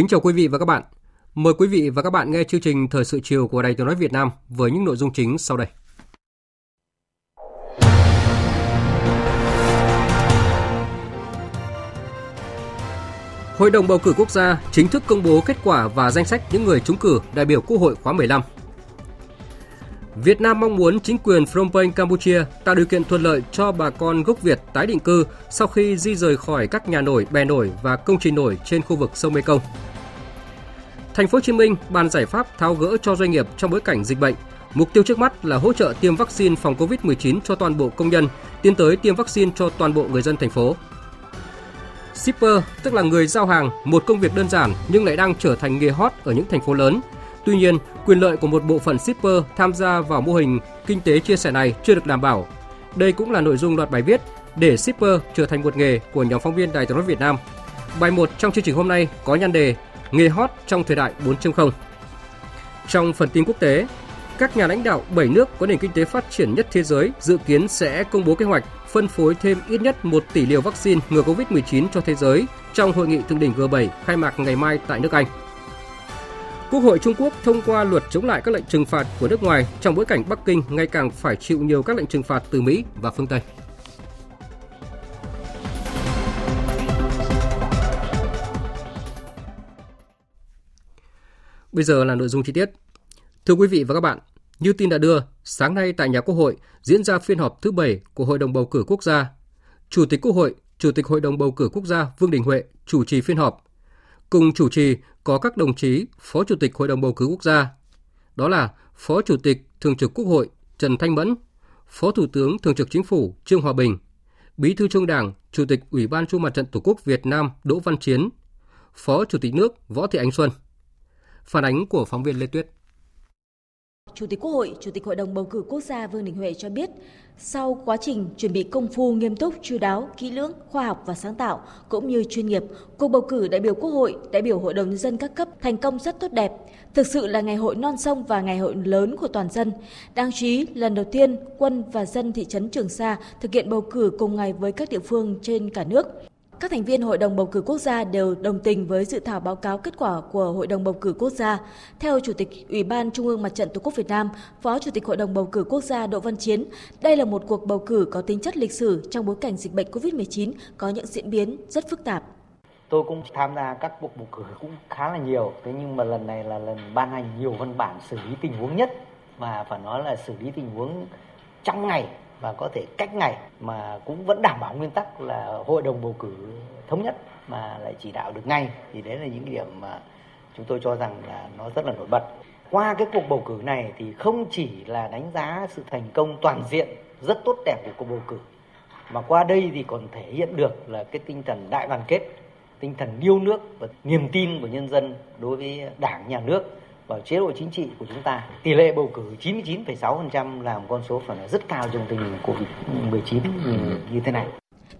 Kính chào quý vị và các bạn. Mời quý vị và các bạn nghe chương trình Thời sự chiều của Đài Tiếng nói Việt Nam với những nội dung chính sau đây. Hội đồng bầu cử quốc gia chính thức công bố kết quả và danh sách những người trúng cử đại biểu Quốc hội khóa 15. Việt Nam mong muốn chính quyền Phnom Penh, Campuchia tạo điều kiện thuận lợi cho bà con gốc Việt tái định cư sau khi di rời khỏi các nhà nổi, bè nổi và công trình nổi trên khu vực sông Mekong. Thành phố Hồ Chí Minh bàn giải pháp tháo gỡ cho doanh nghiệp trong bối cảnh dịch bệnh. Mục tiêu trước mắt là hỗ trợ tiêm vaccine phòng COVID-19 cho toàn bộ công nhân, tiến tới tiêm vaccine cho toàn bộ người dân thành phố. Shipper, tức là người giao hàng, một công việc đơn giản nhưng lại đang trở thành nghề hot ở những thành phố lớn. Tuy nhiên, quyền lợi của một bộ phận shipper tham gia vào mô hình kinh tế chia sẻ này chưa được đảm bảo. Đây cũng là nội dung loạt bài viết để shipper trở thành một nghề của nhóm phóng viên Đài Tiếng nói Việt Nam. Bài 1 trong chương trình hôm nay có nhan đề Nghề hot trong thời đại 4.0. Trong phần tin quốc tế, các nhà lãnh đạo 7 nước có nền kinh tế phát triển nhất thế giới dự kiến sẽ công bố kế hoạch phân phối thêm ít nhất 1 tỷ liều vaccine ngừa COVID-19 cho thế giới trong hội nghị thượng đỉnh G7 khai mạc ngày mai tại nước Anh. Quốc hội Trung Quốc thông qua luật chống lại các lệnh trừng phạt của nước ngoài trong bối cảnh Bắc Kinh ngày càng phải chịu nhiều các lệnh trừng phạt từ Mỹ và phương Tây. Bây giờ là nội dung chi tiết. Thưa quý vị và các bạn, như tin đã đưa, sáng nay tại nhà Quốc hội diễn ra phiên họp thứ 7 của Hội đồng bầu cử quốc gia. Chủ tịch Quốc hội, Chủ tịch Hội đồng bầu cử quốc gia Vương Đình Huệ chủ trì phiên họp. Cùng chủ trì có các đồng chí Phó Chủ tịch Hội đồng bầu cử quốc gia. Đó là Phó Chủ tịch Thường trực Quốc hội Trần Thanh Mẫn, Phó Thủ tướng Thường trực Chính phủ Trương Hòa Bình, Bí thư Trung Đảng, Chủ tịch Ủy ban Trung mặt trận Tổ quốc Việt Nam Đỗ Văn Chiến, Phó Chủ tịch nước Võ Thị Ánh Xuân. Phản ánh của phóng viên Lê Tuyết. Chủ tịch Quốc hội, Chủ tịch Hội đồng bầu cử quốc gia Vương Đình Huệ cho biết, sau quá trình chuẩn bị công phu nghiêm túc, chú đáo, kỹ lưỡng, khoa học và sáng tạo cũng như chuyên nghiệp, cuộc bầu cử đại biểu Quốc hội, đại biểu Hội đồng nhân dân các cấp thành công rất tốt đẹp. Thực sự là ngày hội non sông và ngày hội lớn của toàn dân. Đáng chú ý, lần đầu tiên quân và dân thị trấn Trường Sa thực hiện bầu cử cùng ngày với các địa phương trên cả nước. Các thành viên Hội đồng bầu cử quốc gia đều đồng tình với dự thảo báo cáo kết quả của Hội đồng bầu cử quốc gia. Theo Chủ tịch Ủy ban Trung ương Mặt trận Tổ quốc Việt Nam, Phó Chủ tịch Hội đồng bầu cử quốc gia Đỗ Văn Chiến, đây là một cuộc bầu cử có tính chất lịch sử trong bối cảnh dịch bệnh COVID-19 có những diễn biến rất phức tạp. Tôi cũng tham gia các cuộc bầu cử cũng khá là nhiều, thế nhưng mà lần này là lần ban hành nhiều văn bản xử lý tình huống nhất mà phải nói là xử lý tình huống trong ngày và có thể cách ngày mà cũng vẫn đảm bảo nguyên tắc là hội đồng bầu cử thống nhất mà lại chỉ đạo được ngay. Thì đấy là những điểm mà chúng tôi cho rằng là nó rất là nổi bật. Qua cái cuộc bầu cử này thì không chỉ là đánh giá sự thành công toàn diện, rất tốt đẹp của cuộc bầu cử, mà qua đây thì còn thể hiện được là cái tinh thần đại đoàn kết, tinh thần yêu nước và niềm tin của nhân dân đối với đảng, nhà nước vào chế độ chính trị của chúng ta. Tỷ lệ bầu cử 99,6% là một con số phải là rất cao trong tình hình Covid-19 như thế này.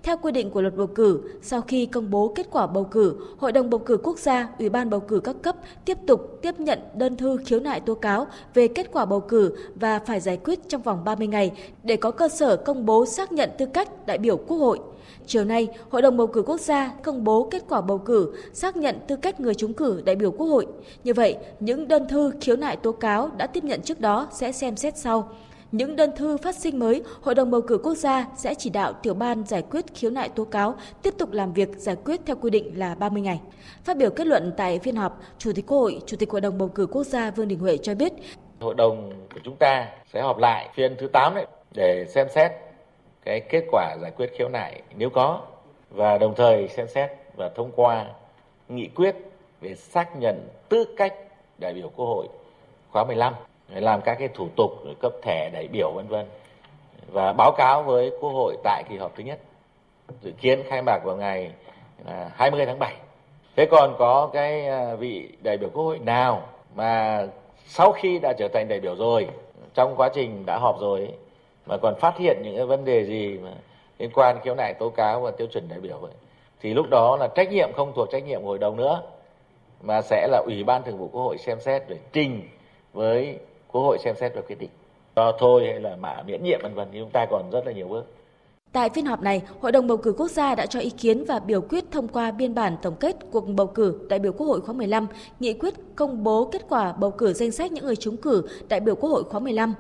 Theo quy định của luật bầu cử, sau khi công bố kết quả bầu cử, Hội đồng bầu cử quốc gia, Ủy ban bầu cử các cấp tiếp tục tiếp nhận đơn thư khiếu nại tố cáo về kết quả bầu cử và phải giải quyết trong vòng 30 ngày để có cơ sở công bố xác nhận tư cách đại biểu Quốc hội. Chiều nay, Hội đồng bầu cử quốc gia công bố kết quả bầu cử xác nhận tư cách người trúng cử đại biểu Quốc hội. Như vậy, những đơn thư khiếu nại tố cáo đã tiếp nhận trước đó sẽ xem xét sau. Những đơn thư phát sinh mới, Hội đồng bầu cử quốc gia sẽ chỉ đạo tiểu ban giải quyết khiếu nại tố cáo tiếp tục làm việc giải quyết theo quy định là 30 ngày. Phát biểu kết luận tại phiên họp, Chủ tịch Quốc hội, Chủ tịch Hội đồng bầu cử quốc gia Vương Đình Huệ cho biết, Hội đồng của chúng ta sẽ họp lại phiên thứ 8 đấy để xem xét cái kết quả giải quyết khiếu nại nếu có và đồng thời xem xét và thông qua nghị quyết về xác nhận tư cách đại biểu Quốc hội khóa 15 làm các cái thủ tục cấp thẻ đại biểu vân vân và báo cáo với Quốc hội tại kỳ họp thứ nhất dự kiến khai mạc vào ngày à, 20 tháng 7. Thế còn có cái à, vị đại biểu Quốc hội nào mà sau khi đã trở thành đại biểu rồi trong quá trình đã họp rồi ấy, mà còn phát hiện những cái vấn đề gì mà liên quan khiếu nại tố cáo và tiêu chuẩn đại biểu ấy, thì lúc đó là trách nhiệm không thuộc trách nhiệm hội đồng nữa mà sẽ là ủy ban thường vụ quốc hội xem xét để trình với quốc hội xem xét và quyết định cho thôi hay là mã miễn nhiệm vân vân thì chúng ta còn rất là nhiều bước Tại phiên họp này, Hội đồng bầu cử quốc gia đã cho ý kiến và biểu quyết thông qua biên bản tổng kết cuộc bầu cử đại biểu Quốc hội khóa 15, nghị quyết công bố kết quả bầu cử danh sách những người trúng cử đại biểu Quốc hội khóa 15.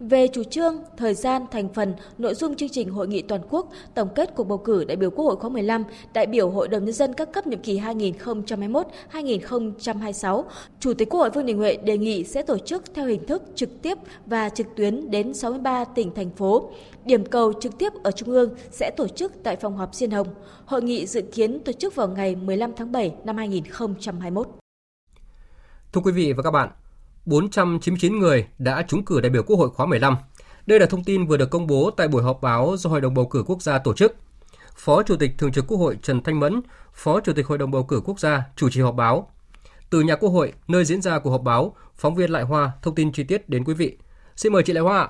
Về chủ trương, thời gian, thành phần, nội dung chương trình hội nghị toàn quốc, tổng kết cuộc bầu cử đại biểu Quốc hội khóa 15, đại biểu Hội đồng Nhân dân các cấp nhiệm kỳ 2021-2026, Chủ tịch Quốc hội Vương Đình Huệ đề nghị sẽ tổ chức theo hình thức trực tiếp và trực tuyến đến 63 tỉnh, thành phố. Điểm cầu trực tiếp ở Trung ương sẽ tổ chức tại phòng họp Diên Hồng. Hội nghị dự kiến tổ chức vào ngày 15 tháng 7 năm 2021. Thưa quý vị và các bạn, 499 người đã trúng cử đại biểu Quốc hội khóa 15. Đây là thông tin vừa được công bố tại buổi họp báo do Hội đồng bầu cử quốc gia tổ chức. Phó Chủ tịch Thường trực Quốc hội Trần Thanh Mẫn, Phó Chủ tịch Hội đồng bầu cử quốc gia chủ trì họp báo. Từ nhà Quốc hội, nơi diễn ra cuộc họp báo, phóng viên Lại Hoa thông tin chi tiết đến quý vị. Xin mời chị Lại Hoa ạ.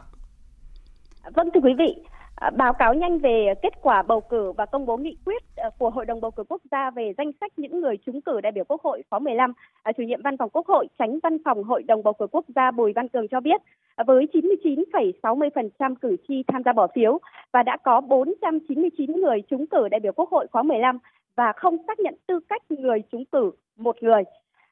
Vâng thưa quý vị, À, báo cáo nhanh về kết quả bầu cử và công bố nghị quyết à, của Hội đồng bầu cử quốc gia về danh sách những người trúng cử đại biểu Quốc hội khóa 15. À, chủ nhiệm văn phòng Quốc hội, tránh văn phòng Hội đồng bầu cử quốc gia Bùi Văn Cường cho biết, với 99,60% cử tri tham gia bỏ phiếu và đã có 499 người trúng cử đại biểu Quốc hội khóa 15 và không xác nhận tư cách người trúng cử một người.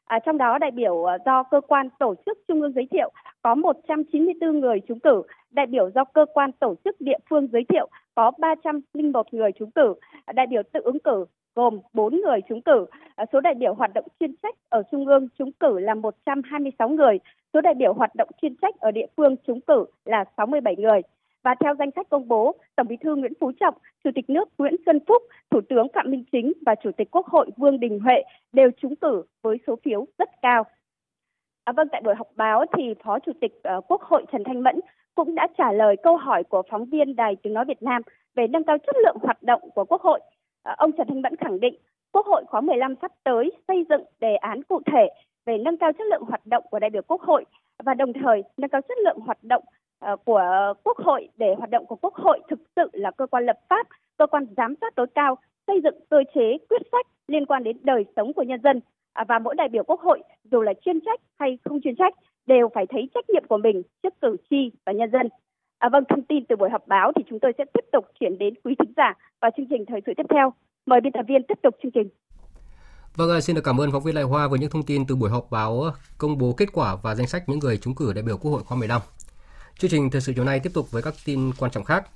À, trong đó đại biểu do cơ quan tổ chức trung ương giới thiệu có 194 người trúng cử, đại biểu do cơ quan tổ chức địa phương giới thiệu có 301 người trúng cử, đại biểu tự ứng cử gồm 4 người trúng cử, số đại biểu hoạt động chuyên trách ở trung ương trúng cử là 126 người, số đại biểu hoạt động chuyên trách ở địa phương trúng cử là 67 người. Và theo danh sách công bố, Tổng Bí thư Nguyễn Phú Trọng, Chủ tịch nước Nguyễn Xuân Phúc, Thủ tướng Phạm Minh Chính và Chủ tịch Quốc hội Vương Đình Huệ đều trúng cử với số phiếu rất cao. À, vâng, tại buổi họp báo thì Phó Chủ tịch uh, Quốc hội Trần Thanh Mẫn cũng đã trả lời câu hỏi của phóng viên Đài Tiếng Nói Việt Nam về nâng cao chất lượng hoạt động của Quốc hội. Ờ, ông Trần Thanh Mẫn khẳng định Quốc hội khóa 15 sắp tới xây dựng đề án cụ thể về nâng cao chất lượng hoạt động của đại biểu Quốc hội và đồng thời nâng cao chất lượng hoạt động ờ, của Quốc hội để hoạt động của Quốc hội thực sự là cơ quan lập pháp, cơ quan giám sát tối cao, xây dựng cơ chế quyết sách liên quan đến đời sống của nhân dân à, và mỗi đại biểu quốc hội dù là chuyên trách hay không chuyên trách đều phải thấy trách nhiệm của mình trước cử tri và nhân dân. À, vâng, thông tin từ buổi họp báo thì chúng tôi sẽ tiếp tục chuyển đến quý thính giả và chương trình thời sự tiếp theo. Mời biên tập viên tiếp tục chương trình. Vâng, à, xin được cảm ơn phóng viên Lại Hoa với những thông tin từ buổi họp báo ờ, công bố kết quả và danh sách những người trúng cử đại biểu Quốc hội khóa 15. Chương trình thời sự chiều nay tiếp tục với các tin quan trọng khác.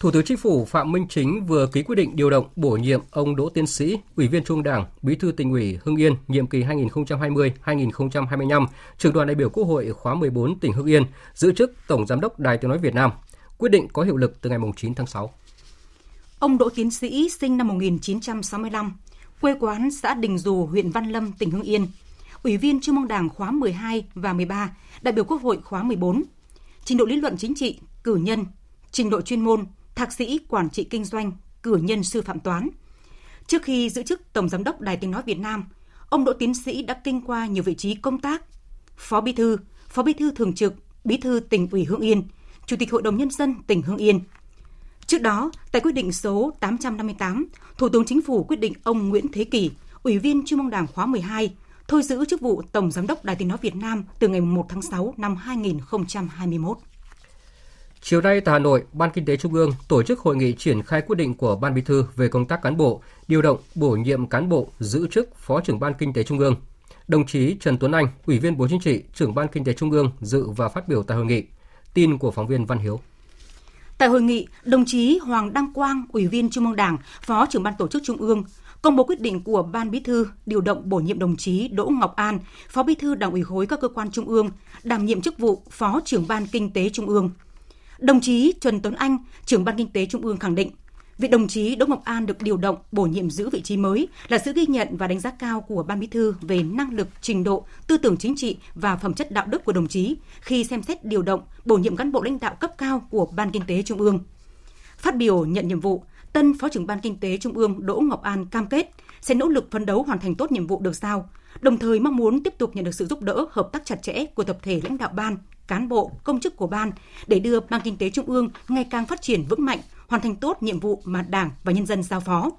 Thủ tướng Chính phủ Phạm Minh Chính vừa ký quyết định điều động bổ nhiệm ông Đỗ Tiến Sĩ, Ủy viên Trung Đảng, Bí thư tỉnh ủy Hưng Yên nhiệm kỳ 2020-2025, trưởng đoàn đại biểu Quốc hội khóa 14 tỉnh Hưng Yên, giữ chức Tổng Giám đốc Đài Tiếng nói Việt Nam. Quyết định có hiệu lực từ ngày 9 tháng 6. Ông Đỗ Tiến Sĩ sinh năm 1965, quê quán xã Đình Dù, huyện Văn Lâm, tỉnh Hưng Yên, Ủy viên Trung ương Đảng khóa 12 và 13, đại biểu Quốc hội khóa 14. Trình độ lý luận chính trị, cử nhân, trình độ chuyên môn, thạc sĩ quản trị kinh doanh, cử nhân sư phạm toán. Trước khi giữ chức Tổng Giám đốc Đài Tiếng Nói Việt Nam, ông Đỗ Tiến Sĩ đã kinh qua nhiều vị trí công tác, Phó Bí thư, Phó Bí thư Thường trực, Bí thư tỉnh ủy hương Yên, Chủ tịch Hội đồng Nhân dân tỉnh hương Yên. Trước đó, tại quyết định số 858, Thủ tướng Chính phủ quyết định ông Nguyễn Thế Kỳ, Ủy viên Trung ương Đảng khóa 12, thôi giữ chức vụ Tổng Giám đốc Đài Tiếng Nói Việt Nam từ ngày 1 tháng 6 năm 2021. Chiều nay tại Hà Nội, Ban Kinh tế Trung ương tổ chức hội nghị triển khai quyết định của Ban Bí thư về công tác cán bộ, điều động, bổ nhiệm cán bộ giữ chức Phó trưởng Ban Kinh tế Trung ương. Đồng chí Trần Tuấn Anh, Ủy viên Bộ Chính trị, trưởng Ban Kinh tế Trung ương dự và phát biểu tại hội nghị. Tin của phóng viên Văn Hiếu. Tại hội nghị, đồng chí Hoàng Đăng Quang, Ủy viên Trung ương Đảng, Phó trưởng Ban Tổ chức Trung ương, công bố quyết định của Ban Bí thư điều động bổ nhiệm đồng chí Đỗ Ngọc An, Phó Bí thư Đảng ủy khối các cơ quan trung ương, đảm nhiệm chức vụ Phó trưởng Ban Kinh tế Trung ương – Đồng chí Trần Tuấn Anh, trưởng ban kinh tế Trung ương khẳng định, việc đồng chí Đỗ Ngọc An được điều động bổ nhiệm giữ vị trí mới là sự ghi nhận và đánh giá cao của Ban Bí thư về năng lực, trình độ, tư tưởng chính trị và phẩm chất đạo đức của đồng chí khi xem xét điều động, bổ nhiệm cán bộ lãnh đạo cấp cao của Ban Kinh tế Trung ương. Phát biểu nhận nhiệm vụ, tân Phó trưởng Ban Kinh tế Trung ương Đỗ Ngọc An cam kết sẽ nỗ lực phấn đấu hoàn thành tốt nhiệm vụ được giao, đồng thời mong muốn tiếp tục nhận được sự giúp đỡ, hợp tác chặt chẽ của tập thể lãnh đạo ban, cán bộ, công chức của ban để đưa Ban Kinh tế Trung ương ngày càng phát triển vững mạnh, hoàn thành tốt nhiệm vụ mà Đảng và nhân dân giao phó.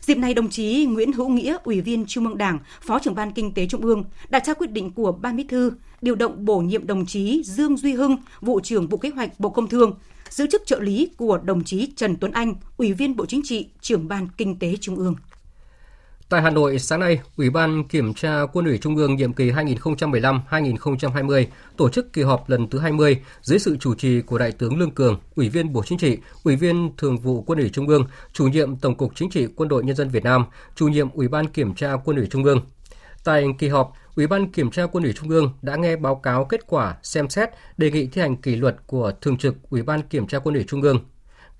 Dịp này, đồng chí Nguyễn Hữu Nghĩa, Ủy viên Trung ương Đảng, Phó trưởng Ban Kinh tế Trung ương đã trao quyết định của Ban Bí thư điều động bổ nhiệm đồng chí Dương Duy Hưng, vụ trưởng vụ kế hoạch Bộ Công Thương, giữ chức trợ lý của đồng chí Trần Tuấn Anh, Ủy viên Bộ Chính trị, trưởng Ban Kinh tế Trung ương. Tại Hà Nội, sáng nay, Ủy ban Kiểm tra Quân ủy Trung ương nhiệm kỳ 2015-2020 tổ chức kỳ họp lần thứ 20 dưới sự chủ trì của Đại tướng Lương Cường, Ủy viên Bộ Chính trị, Ủy viên Thường vụ Quân ủy Trung ương, Chủ nhiệm Tổng cục Chính trị Quân đội Nhân dân Việt Nam, Chủ nhiệm Ủy ban Kiểm tra Quân ủy Trung ương. Tại kỳ họp, Ủy ban Kiểm tra Quân ủy Trung ương đã nghe báo cáo kết quả xem xét đề nghị thi hành kỷ luật của Thường trực Ủy ban Kiểm tra Quân ủy Trung ương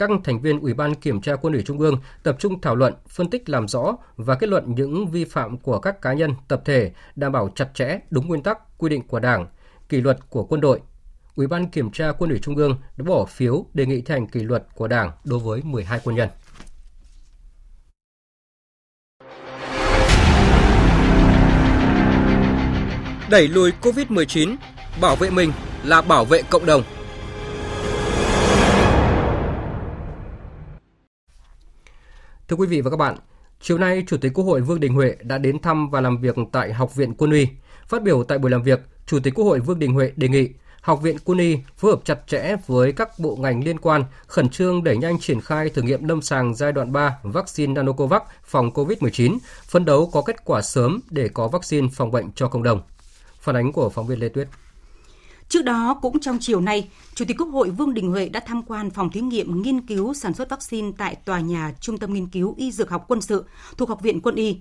các thành viên Ủy ban Kiểm tra Quân ủy Trung ương tập trung thảo luận, phân tích làm rõ và kết luận những vi phạm của các cá nhân, tập thể, đảm bảo chặt chẽ, đúng nguyên tắc, quy định của Đảng, kỷ luật của quân đội. Ủy ban Kiểm tra Quân ủy Trung ương đã bỏ phiếu đề nghị thi hành kỷ luật của Đảng đối với 12 quân nhân. Đẩy lùi COVID-19, bảo vệ mình là bảo vệ cộng đồng – Thưa quý vị và các bạn, chiều nay Chủ tịch Quốc hội Vương Đình Huệ đã đến thăm và làm việc tại Học viện Quân y. Phát biểu tại buổi làm việc, Chủ tịch Quốc hội Vương Đình Huệ đề nghị Học viện Quân y phối hợp chặt chẽ với các bộ ngành liên quan khẩn trương đẩy nhanh triển khai thử nghiệm lâm sàng giai đoạn 3 vaccine Nanocovax phòng COVID-19, phân đấu có kết quả sớm để có vaccine phòng bệnh cho cộng đồng. Phản ánh của phóng viên Lê Tuyết. Trước đó, cũng trong chiều nay, Chủ tịch Quốc hội Vương Đình Huệ đã tham quan phòng thí nghiệm nghiên cứu sản xuất vaccine tại tòa nhà Trung tâm Nghiên cứu Y Dược học Quân sự thuộc Học viện Quân y.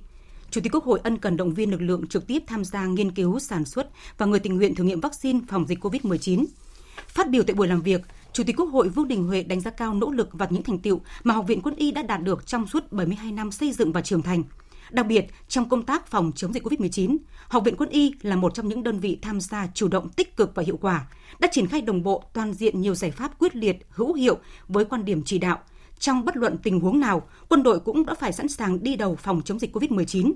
Chủ tịch Quốc hội ân cần động viên lực lượng trực tiếp tham gia nghiên cứu sản xuất và người tình nguyện thử nghiệm vaccine phòng dịch COVID-19. Phát biểu tại buổi làm việc, Chủ tịch Quốc hội Vương Đình Huệ đánh giá cao nỗ lực và những thành tiệu mà Học viện Quân y đã đạt được trong suốt 72 năm xây dựng và trưởng thành – Đặc biệt, trong công tác phòng chống dịch COVID-19, Học viện Quân y là một trong những đơn vị tham gia chủ động tích cực và hiệu quả, đã triển khai đồng bộ toàn diện nhiều giải pháp quyết liệt, hữu hiệu với quan điểm chỉ đạo. Trong bất luận tình huống nào, quân đội cũng đã phải sẵn sàng đi đầu phòng chống dịch COVID-19.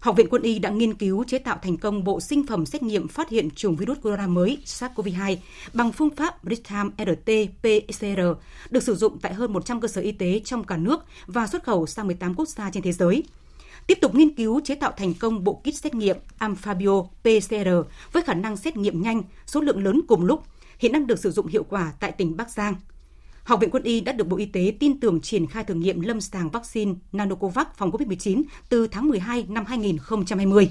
Học viện Quân y đã nghiên cứu chế tạo thành công bộ sinh phẩm xét nghiệm phát hiện chủng virus corona mới SARS-CoV-2 bằng phương pháp real-time RT-PCR được sử dụng tại hơn 100 cơ sở y tế trong cả nước và xuất khẩu sang 18 quốc gia trên thế giới tiếp tục nghiên cứu chế tạo thành công bộ kit xét nghiệm Amphibio PCR với khả năng xét nghiệm nhanh, số lượng lớn cùng lúc, hiện đang được sử dụng hiệu quả tại tỉnh Bắc Giang. Học viện Quân y đã được Bộ Y tế tin tưởng triển khai thử nghiệm lâm sàng vaccine Nanocovax phòng COVID-19 từ tháng 12 năm 2020.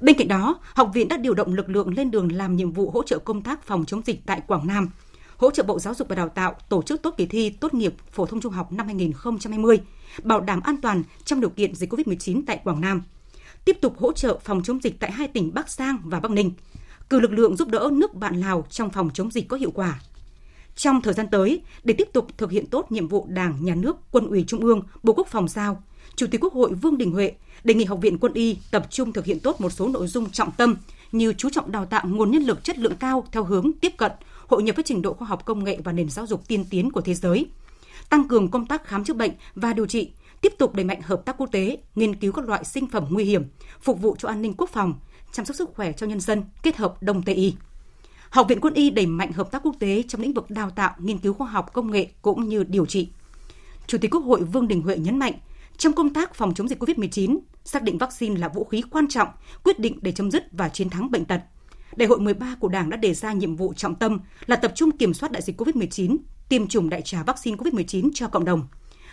Bên cạnh đó, học viện đã điều động lực lượng lên đường làm nhiệm vụ hỗ trợ công tác phòng chống dịch tại Quảng Nam, hỗ trợ Bộ Giáo dục và Đào tạo tổ chức tốt kỳ thi tốt nghiệp phổ thông trung học năm 2020, bảo đảm an toàn trong điều kiện dịch COVID-19 tại Quảng Nam. Tiếp tục hỗ trợ phòng chống dịch tại hai tỉnh Bắc Giang và Bắc Ninh. Cử lực lượng giúp đỡ nước bạn Lào trong phòng chống dịch có hiệu quả. Trong thời gian tới, để tiếp tục thực hiện tốt nhiệm vụ Đảng, Nhà nước, Quân ủy Trung ương, Bộ Quốc phòng giao, Chủ tịch Quốc hội Vương Đình Huệ đề nghị Học viện Quân y tập trung thực hiện tốt một số nội dung trọng tâm như chú trọng đào tạo nguồn nhân lực chất lượng cao theo hướng tiếp cận, hội nhập với trình độ khoa học công nghệ và nền giáo dục tiên tiến của thế giới, tăng cường công tác khám chữa bệnh và điều trị, tiếp tục đẩy mạnh hợp tác quốc tế, nghiên cứu các loại sinh phẩm nguy hiểm, phục vụ cho an ninh quốc phòng, chăm sóc sức khỏe cho nhân dân, kết hợp đồng Tây y. Học viện Quân y đẩy mạnh hợp tác quốc tế trong lĩnh vực đào tạo, nghiên cứu khoa học công nghệ cũng như điều trị. Chủ tịch Quốc hội Vương Đình Huệ nhấn mạnh, trong công tác phòng chống dịch COVID-19, xác định vaccine là vũ khí quan trọng, quyết định để chấm dứt và chiến thắng bệnh tật. Đại hội 13 của Đảng đã đề ra nhiệm vụ trọng tâm là tập trung kiểm soát đại dịch COVID-19, tiêm chủng đại trà vaccine COVID-19 cho cộng đồng.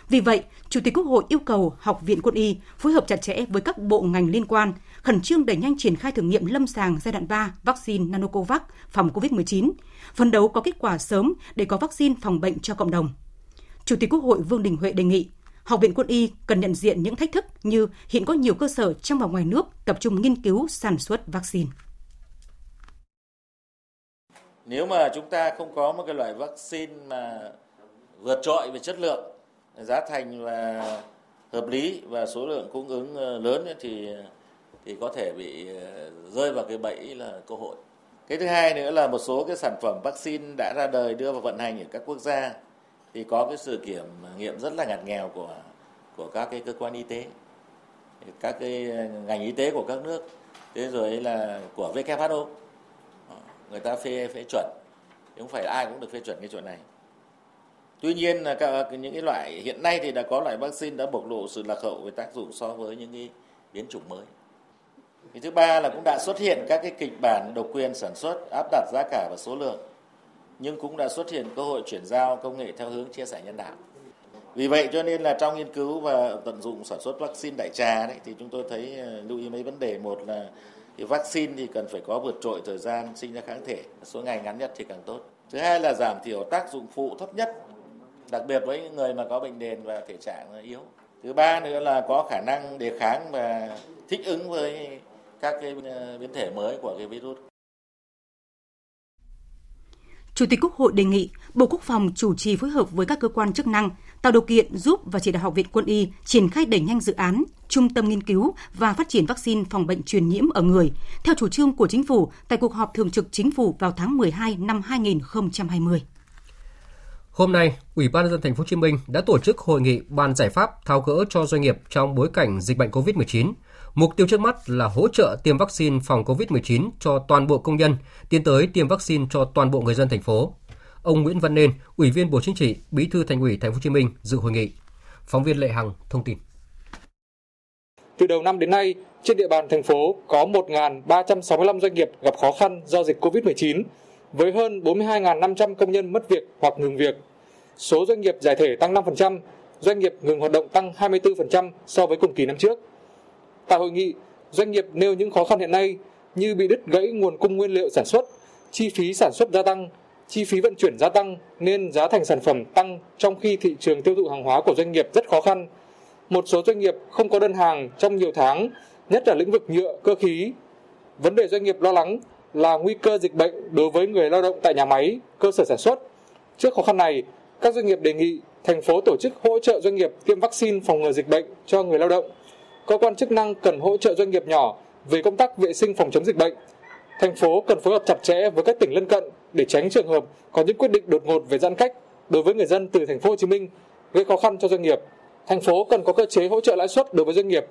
Vì vậy, Chủ tịch Quốc hội yêu cầu Học viện Quân y phối hợp chặt chẽ với các bộ ngành liên quan, khẩn trương đẩy nhanh triển khai thử nghiệm lâm sàng giai đoạn 3 vaccine Nanocovax phòng COVID-19, phấn đấu có kết quả sớm để có vaccine phòng bệnh cho cộng đồng. Chủ tịch Quốc hội Vương Đình Huệ đề nghị Học viện Quân y cần nhận diện những thách thức như hiện có nhiều cơ sở trong và ngoài nước tập trung nghiên cứu sản xuất vaccine. Nếu mà chúng ta không có một cái loại vaccine mà vượt trội về chất lượng, giá thành và hợp lý và số lượng cung ứng ờ, lớn thì thì có thể bị ờ, rơi vào cái bẫy là cơ hội. Cái thứ hai nữa là một số cái sản phẩm vaccine đã ra đời đưa vào vận hành ở các quốc gia thì có cái sự kiểm nghiệm rất là ngặt nghèo của của các cái cơ quan y tế, các cái ờ, ngành y tế của các nước, thế rồi là của WHO, người ta phê phê chuẩn, không phải ai cũng được phê chuẩn cái chuyện này. Tuy nhiên là các, những cái loại hiện nay thì đã có loại vaccine đã bộc lộ sự lạc hậu về tác dụng so với những cái biến chủng mới. Cái thứ ba là cũng đã xuất hiện các cái kịch bản độc quyền sản xuất, áp đặt giá cả và số lượng. Nhưng cũng đã xuất hiện cơ hội chuyển giao công nghệ theo hướng chia sẻ nhân đạo. Vì vậy cho nên là trong nghiên cứu và tận dụng sản xuất vaccine đại trà đấy thì chúng tôi thấy ờ, lưu ý mấy vấn đề một là thì vaccine thì cần phải có vượt trội thời gian sinh ra kháng thể, số ngày ngắn nhất thì càng tốt. Thứ hai là giảm thiểu tác dụng phụ thấp nhất, đặc biệt với những người mà có bệnh nền và thể trạng yếu. Thứ ba nữa là có khả năng đề kháng và thích ứng với các cái ờ, biến thể mới của cái virus. Chủ tịch Quốc hội đề nghị Bộ Quốc phòng chủ trì phối hợp với các cơ quan chức năng tạo điều kiện giúp và chỉ đạo Học viện Quân y triển khai đẩy nhanh dự án Trung tâm nghiên cứu và phát triển vaccine phòng bệnh truyền nhiễm ở người theo chủ trương của chính phủ tại cuộc họp thường trực chính phủ vào tháng 12 năm 2020. Hôm nay, Ủy ban nhân dân thành phố Hồ Chí Minh đã tổ chức hội nghị bàn giải pháp tháo gỡ cho doanh nghiệp trong bối cảnh dịch bệnh COVID-19 Mục tiêu trước mắt là hỗ trợ tiêm vaccine phòng COVID-19 cho toàn bộ công nhân, tiến tới tiêm vaccine cho toàn bộ người dân thành phố. Ông Nguyễn Văn Nên, Ủy viên Bộ Chính trị, Bí thư Thành ủy Thành phố Hồ Chí Minh dự hội nghị. Phóng viên Lệ Hằng thông tin. Từ đầu năm đến nay, trên địa bàn thành phố có 1.365 doanh nghiệp gặp khó khăn do dịch COVID-19, với hơn 42.500 công nhân mất việc hoặc ngừng việc. Số doanh nghiệp giải thể tăng 5%, doanh nghiệp ngừng hoạt động tăng 24% so với cùng kỳ năm trước. Tại hội nghị, doanh nghiệp nêu những khó khăn hiện nay như bị đứt gãy nguồn cung nguyên liệu sản xuất, chi phí sản xuất gia tăng, chi phí vận chuyển gia tăng nên giá thành sản phẩm tăng trong khi thị trường tiêu thụ hàng hóa của doanh nghiệp rất khó khăn. Một số doanh nghiệp không có đơn hàng trong nhiều tháng, nhất là lĩnh vực nhựa, cơ khí. Vấn đề doanh nghiệp lo lắng là nguy cơ dịch bệnh đối với người lao động tại nhà máy, cơ sở sản xuất. Trước khó khăn này, các doanh nghiệp đề nghị thành phố tổ chức hỗ trợ doanh nghiệp tiêm vaccine phòng ngừa dịch bệnh cho người lao động cơ quan chức năng cần hỗ trợ doanh nghiệp nhỏ về công tác vệ sinh phòng chống dịch bệnh. Thành phố cần phối hợp chặt chẽ với các tỉnh lân cận để tránh trường hợp có những quyết định đột ngột về giãn cách đối với người dân từ thành phố Hồ Chí Minh gây khó khăn cho doanh nghiệp. Thành phố cần có cơ chế hỗ trợ lãi suất đối với doanh nghiệp.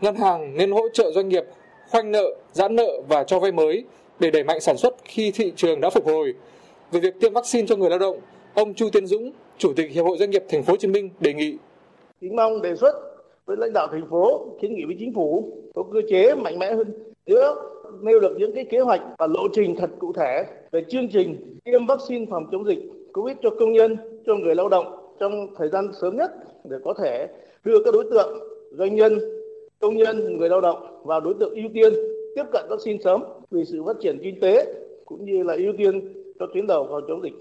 Ngân hàng nên hỗ trợ doanh nghiệp khoanh nợ, giãn nợ và cho vay mới để đẩy mạnh sản xuất khi thị trường đã phục hồi. Về việc tiêm vaccine cho người lao động, ông Chu Tiến Dũng, Chủ tịch Hiệp hội Doanh nghiệp Thành phố Hồ Chí Minh đề nghị. Kính mong đề xuất với lãnh đạo thành phố kiến nghị với chính phủ có cơ chế mạnh mẽ hơn nữa nêu được những cái kế hoạch và lộ trình thật cụ thể về chương trình tiêm vaccine phòng chống dịch covid cho công nhân cho người lao động trong thời gian sớm nhất để có thể đưa các đối tượng doanh nhân công nhân người lao động vào đối tượng ưu tiên tiếp cận vaccine sớm vì sự phát triển kinh tế cũng như là ưu tiên cho tuyến đầu phòng chống dịch.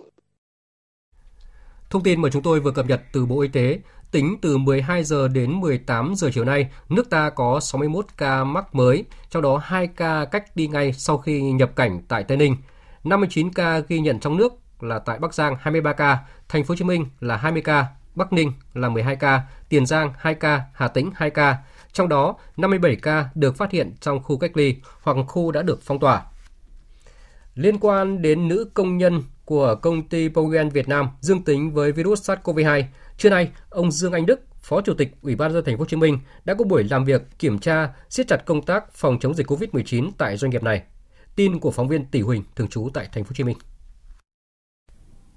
Thông tin mà chúng tôi vừa cập nhật từ Bộ Y tế, tính từ 12 giờ đến 18 giờ chiều nay, nước ta có 61 ca mắc mới, trong đó 2 ca cách đi ngay sau khi nhập cảnh tại Tây Ninh. 59 ca ghi nhận trong nước là tại Bắc Giang 23 ca, Thành phố Hồ Chí Minh là 20 ca, Bắc Ninh là 12 ca, Tiền Giang 2 ca, Hà Tĩnh 2 ca. Trong đó, 57 ca được phát hiện trong khu cách ly hoặc khu đã được phong tỏa. Liên quan đến nữ công nhân của công ty Pogen Việt Nam dương tính với virus SARS-CoV-2, trưa nay, ông Dương Anh Đức, Phó Chủ tịch Ủy ban nhân dân thành phố Hồ Chí Minh đã có buổi làm việc kiểm tra siết chặt công tác phòng chống dịch COVID-19 tại doanh nghiệp này. Tin của phóng viên Tỷ Huỳnh thường trú tại thành phố Hồ Chí Minh.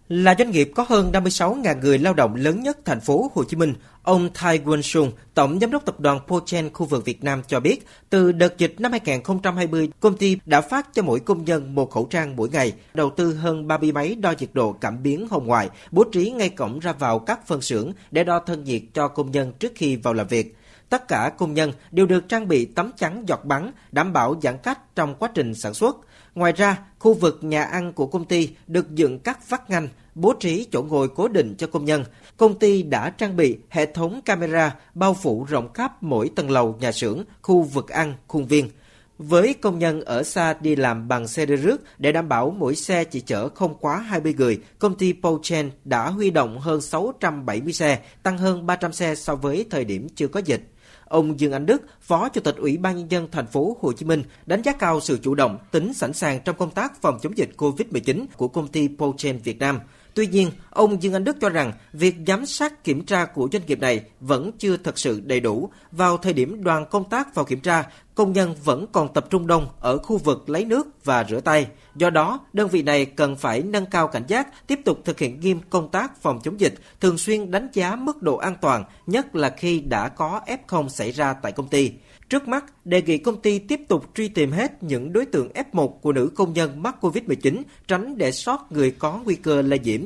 Là doanh nghiệp có hơn 56.000 người lao động lớn nhất thành phố Hồ Chí Minh, ông Thai Quân Sung, tổng giám đốc tập đoàn Pochen khu vực Việt Nam cho biết, từ đợt dịch năm 2020, công ty đã phát cho mỗi công nhân một khẩu trang mỗi ngày, đầu tư hơn 30 máy đo nhiệt độ cảm biến hồng ngoại, bố trí ngay cổng ra vào các phân xưởng để đo thân nhiệt cho công nhân trước khi vào làm việc. Tất cả công nhân đều được trang bị tấm chắn giọt bắn, đảm bảo giãn cách trong quá trình sản xuất. Ngoài ra, khu vực nhà ăn của công ty được dựng các vách ngăn, bố trí chỗ ngồi cố định cho công nhân. Công ty đã trang bị hệ thống camera bao phủ rộng khắp mỗi tầng lầu nhà xưởng, khu vực ăn, khuôn viên. Với công nhân ở xa đi làm bằng xe đưa rước để đảm bảo mỗi xe chỉ chở không quá 20 người, công ty Pochen đã huy động hơn 670 xe, tăng hơn 300 xe so với thời điểm chưa có dịch. Ông Dương Anh Đức, Phó Chủ tịch Ủy ban nhân dân thành phố Hồ Chí Minh đánh giá cao sự chủ động, tính sẵn sàng trong công tác phòng chống dịch COVID-19 của công ty Pochen Việt Nam. Tuy nhiên, ông Dương Anh Đức cho rằng việc giám sát kiểm tra của doanh nghiệp này vẫn chưa thật sự đầy đủ. Vào thời điểm đoàn công tác vào kiểm tra, công nhân vẫn còn tập trung đông ở khu vực lấy nước và rửa tay. Do đó, đơn vị này cần phải nâng cao cảnh giác, tiếp tục thực hiện nghiêm công tác phòng chống dịch, thường xuyên đánh giá mức độ an toàn, nhất là khi đã có F0 xảy ra tại công ty. Trước mắt, đề nghị công ty tiếp tục truy tìm hết những đối tượng F1 của nữ công nhân mắc COVID-19, tránh để sót người có nguy cơ lây nhiễm.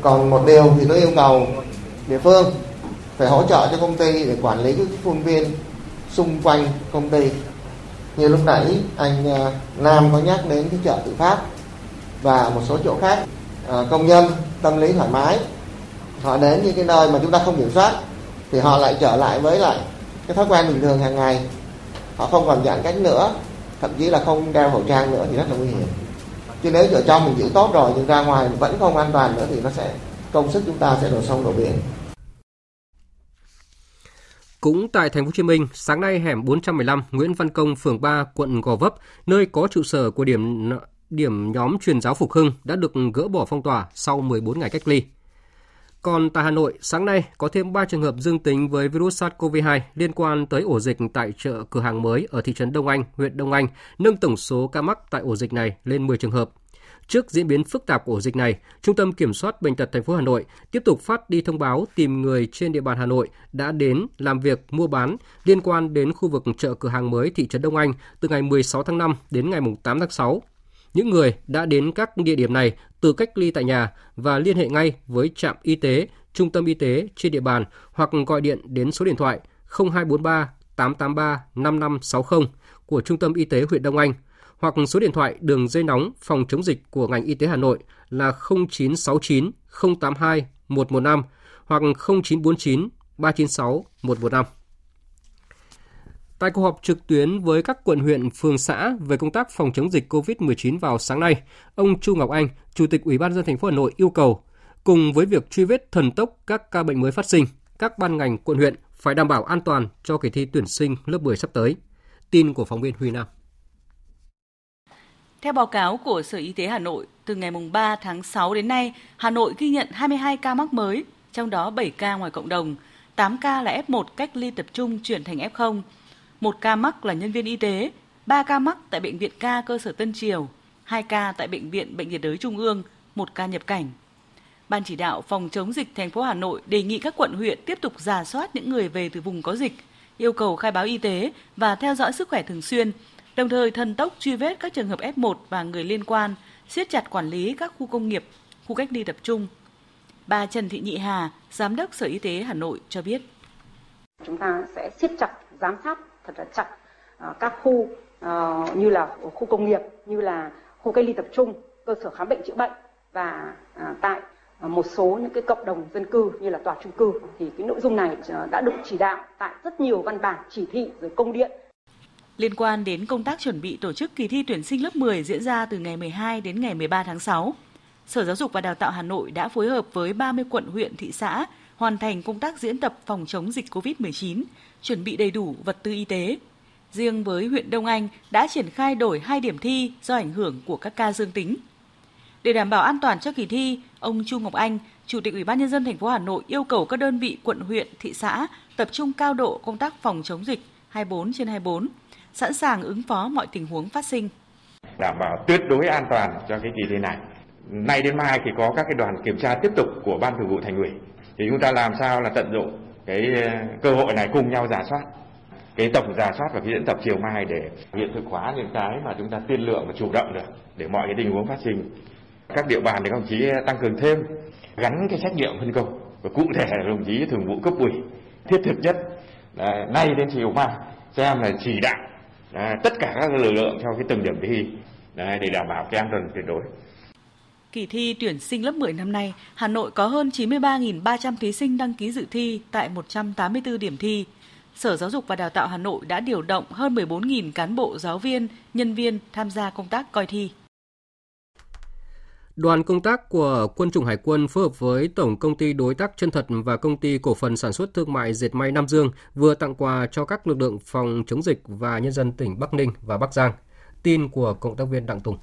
Còn một điều thì tôi yêu cầu địa phương phải hỗ trợ cho công ty để quản lý các khuôn viên xung quanh công ty. Như lúc nãy anh à, Nam có nhắc đến cái chợ tự phát và một số chỗ khác. À, công nhân tâm lý thoải mái, họ đến những cái nơi mà chúng ta không kiểm soát thì họ lại trở lại với lại cái thói quen bình thường hàng ngày. Họ không còn giãn cách nữa thậm chí là không đeo khẩu trang nữa thì rất là nguy hiểm. Chứ nếu ở trong mình giữ tốt rồi nhưng ra ngoài vẫn không an toàn nữa thì nó sẽ công sức chúng ta sẽ đổ sông đổ biển. Cũng tại thành phố Hồ Chí Minh, sáng nay hẻm 415 Nguyễn Văn Công, phường 3, quận Gò Vấp, nơi có trụ sở của điểm điểm nhóm truyền giáo Phục Hưng đã được gỡ bỏ phong tỏa sau 14 ngày cách ly. Còn tại Hà Nội, sáng nay có thêm 3 trường hợp dương tính với virus SARS-CoV-2 liên quan tới ổ dịch tại chợ cửa hàng mới ở thị trấn Đông Anh, huyện Đông Anh, nâng tổng số ca mắc tại ổ dịch này lên 10 trường hợp. Trước diễn biến phức tạp của ổ dịch này, Trung tâm Kiểm soát Bệnh tật thành phố Hà Nội tiếp tục phát đi thông báo tìm người trên địa bàn Hà Nội đã đến làm việc mua bán liên quan đến khu vực chợ cửa hàng mới thị trấn Đông Anh từ ngày 16 tháng 5 đến ngày 8 tháng 6 những người đã đến các địa điểm này từ cách ly tại nhà và liên hệ ngay với trạm y tế, trung tâm y tế trên địa bàn hoặc gọi điện đến số điện thoại 0243 883 5560 của Trung tâm Y tế huyện Đông Anh hoặc số điện thoại đường dây nóng phòng chống dịch của ngành y tế Hà Nội là 0969 082 115 hoặc 0949 396 115. Tại cuộc họp trực tuyến với các quận huyện, phường xã về công tác phòng chống dịch COVID-19 vào sáng nay, ông Chu Ngọc Anh, Chủ tịch Ủy ban dân thành phố Hà Nội yêu cầu cùng với việc truy vết thần tốc các ca bệnh mới phát sinh, các ban ngành quận huyện phải đảm bảo an toàn cho kỳ thi tuyển sinh lớp 10 sắp tới. Tin của phóng viên Huy Nam. Theo báo cáo của Sở Y tế Hà Nội, từ ngày 3 tháng 6 đến nay, Hà Nội ghi nhận 22 ca mắc mới, trong đó 7 ca ngoài cộng đồng, 8 ca là F1 cách ly tập trung chuyển thành F0, một ca mắc là nhân viên y tế, ba ca mắc tại Bệnh viện ca cơ sở Tân Triều, hai ca tại Bệnh viện Bệnh nhiệt đới Trung ương, một ca nhập cảnh. Ban chỉ đạo phòng chống dịch thành phố Hà Nội đề nghị các quận huyện tiếp tục giả soát những người về từ vùng có dịch, yêu cầu khai báo y tế và theo dõi sức khỏe thường xuyên, đồng thời thần tốc truy vết các trường hợp F1 và người liên quan, siết chặt quản lý các khu công nghiệp, khu cách ly tập trung. Bà Trần Thị Nhị Hà, Giám đốc Sở Y tế Hà Nội cho biết. Chúng ta sẽ siết chặt giám sát thật là chặt ờ, các khu ờ, như là khu công nghiệp như là khu cách ly tập trung cơ sở khám bệnh chữa bệnh và ờ, tại một số những cái cộng đồng dân cư như là tòa trung cư. Thì cái nội dung này đã được chỉ đạo tại rất nhiều văn bản chỉ thị rồi công điện. Liên quan đến công tác chuẩn bị tổ chức kỳ thi tuyển sinh lớp 10 diễn ra từ ngày 12 đến ngày 13 tháng 6, Sở Giáo dục và Đào tạo Hà Nội đã phối hợp với 30 quận huyện thị xã hoàn thành công tác diễn tập phòng chống dịch COVID-19, chuẩn bị đầy đủ vật tư y tế. Riêng với huyện Đông Anh đã triển khai đổi hai điểm thi do ảnh hưởng của các ca dương tính. Để đảm bảo an toàn cho kỳ thi, ông Chu Ngọc Anh, Chủ tịch Ủy ban nhân dân thành phố Hà Nội yêu cầu các đơn vị quận huyện, thị xã tập trung cao độ công tác phòng chống dịch 24 trên 24, sẵn sàng ứng phó mọi tình huống phát sinh. Đảm bảo tuyệt đối an toàn cho cái kỳ thi này. Nay đến mai thì có các cái đoàn kiểm tra tiếp tục của ban thường vụ thành ủy thì chúng ta làm sao là tận dụng cái ờ, cơ hội này cùng nhau giả soát cái tổng giả soát và cái diễn tập chiều mai để hiện thực hóa những cái mà chúng ta tiên lượng và chủ động được để mọi cái tình huống phát sinh. Các địa bàn thì các đồng chí tăng cường thêm gắn cái trách nhiệm phân công. Và cụ thể là đồng chí thường vụ cấp ủy thiết thực nhất à, nay đến chiều mai xem là chỉ đạo à, tất cả các lực lượng theo cái từng điểm thi để đảm bảo cái an toàn tuyệt đối. Kỳ thi tuyển sinh lớp 10 năm nay, Hà Nội có hơn 93.300 thí sinh đăng ký dự thi tại 184 điểm thi. Sở Giáo dục và Đào tạo Hà Nội đã điều động hơn 14.000 cán bộ giáo viên, nhân viên tham gia công tác coi thi. Đoàn công tác của Quân chủng Hải quân phối hợp với Tổng Công ty Đối tác Chân thật và Công ty Cổ phần Sản xuất Thương mại Dệt may Nam Dương vừa tặng quà cho các lực lượng phòng chống dịch và nhân dân tỉnh Bắc Ninh và Bắc Giang. Tin của cộng tác viên Đặng Tùng.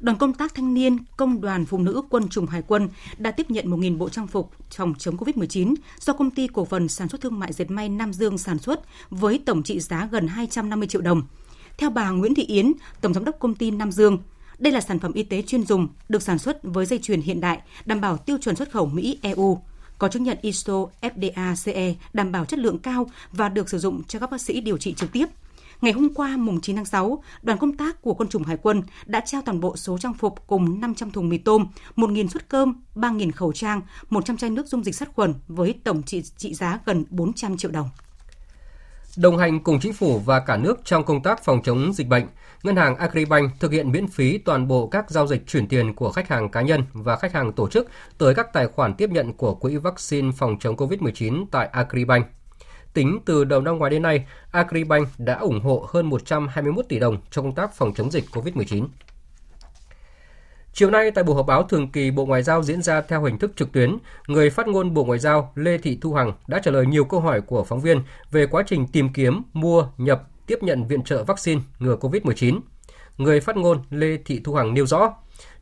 Đoàn công tác thanh niên, công đoàn phụ nữ quân chủng Hải quân đã tiếp nhận 1.000 bộ trang phục phòng chống COVID-19 do công ty cổ phần sản xuất thương mại dệt may Nam Dương sản xuất với tổng trị giá gần 250 triệu đồng. Theo bà Nguyễn Thị Yến, Tổng giám đốc công ty Nam Dương, đây là sản phẩm y tế chuyên dùng, được sản xuất với dây chuyền hiện đại, đảm bảo tiêu chuẩn xuất khẩu Mỹ EU, có chứng nhận ISO FDA CE đảm bảo chất lượng cao và được sử dụng cho các bác sĩ điều trị trực tiếp. Ngày hôm qua, mùng 9 tháng 6, đoàn công tác của quân chủng Hải quân đã trao toàn bộ số trang phục cùng 500 thùng mì tôm, 1.000 suất cơm, 3.000 khẩu trang, 100 chai nước dung dịch sát khuẩn với tổng trị, trị giá gần 400 triệu đồng. Đồng hành cùng chính phủ và cả nước trong công tác phòng chống dịch bệnh, Ngân hàng Agribank thực hiện miễn phí toàn bộ các giao dịch chuyển tiền của khách hàng cá nhân và khách hàng tổ chức tới các tài khoản tiếp nhận của Quỹ vaccine phòng chống COVID-19 tại Agribank. Tính từ đầu năm ngoái đến nay, Agribank đã ủng hộ hơn 121 tỷ đồng cho công tác phòng chống dịch COVID-19. Chiều nay tại buổi họp báo thường kỳ Bộ Ngoại giao diễn ra theo hình thức trực tuyến, người phát ngôn Bộ Ngoại giao Lê Thị Thu Hằng đã trả lời nhiều câu hỏi của phóng viên về quá trình tìm kiếm, mua, nhập, tiếp nhận viện trợ vaccine ngừa COVID-19. Người phát ngôn Lê Thị Thu Hằng nêu rõ,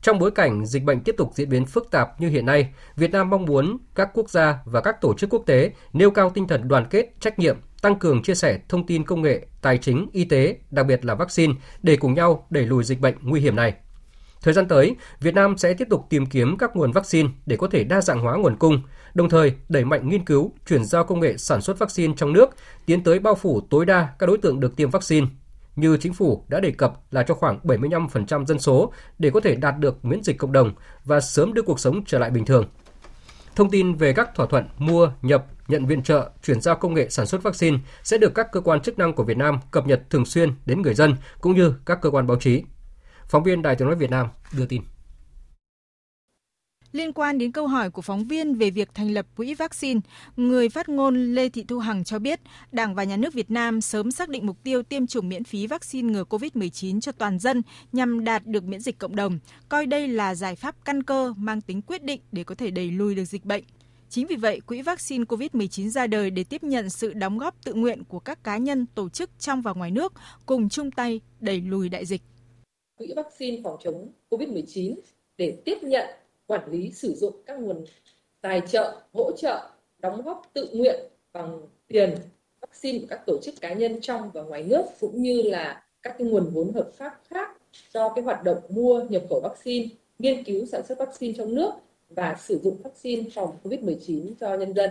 trong bối cảnh dịch bệnh tiếp tục diễn biến phức tạp như hiện nay, Việt Nam mong muốn các quốc gia và các tổ chức quốc tế nêu cao tinh thần đoàn kết, trách nhiệm, tăng cường chia sẻ thông tin công nghệ, tài chính, y tế, đặc biệt là vaccine để cùng nhau đẩy lùi dịch bệnh nguy hiểm này. Thời gian tới, Việt Nam sẽ tiếp tục tìm kiếm các nguồn vaccine để có thể đa dạng hóa nguồn cung, đồng thời đẩy mạnh nghiên cứu, chuyển giao công nghệ sản xuất vaccine trong nước, tiến tới bao phủ tối đa các đối tượng được tiêm vaccine. Như chính phủ đã đề cập là cho khoảng 75% dân số để có thể đạt được miễn dịch cộng đồng và sớm đưa cuộc sống trở lại bình thường. Thông tin về các thỏa thuận mua, nhập, nhận viện trợ, chuyển giao công nghệ sản xuất vaccine sẽ được các cơ quan chức năng của Việt Nam cập nhật thường xuyên đến người dân cũng như các cơ quan báo chí. Phóng viên Đài tiếng nói Việt Nam đưa tin. Liên quan đến câu hỏi của phóng viên về việc thành lập quỹ vaccine, người phát ngôn Lê Thị Thu Hằng cho biết Đảng và Nhà nước Việt Nam sớm xác định mục tiêu tiêm chủng miễn phí vaccine ngừa COVID-19 cho toàn dân nhằm đạt được miễn dịch cộng đồng, coi đây là giải pháp căn cơ mang tính quyết định để có thể đẩy lùi được dịch bệnh. Chính vì vậy, Quỹ vaccine COVID-19 ra đời để tiếp nhận sự đóng góp tự nguyện của các cá nhân, tổ chức trong và ngoài nước cùng chung tay đẩy lùi đại dịch. Quỹ vaccine phòng chống COVID-19 để tiếp nhận quản lý sử dụng các nguồn tài trợ, hỗ trợ, đóng góp tự nguyện bằng tiền vaccine của các tổ chức cá nhân trong và ngoài nước cũng như là các cái nguồn vốn hợp pháp khác cho cái hoạt động mua nhập khẩu vaccine, nghiên cứu sản xuất vaccine trong nước và sử dụng vaccine phòng COVID-19 cho nhân dân.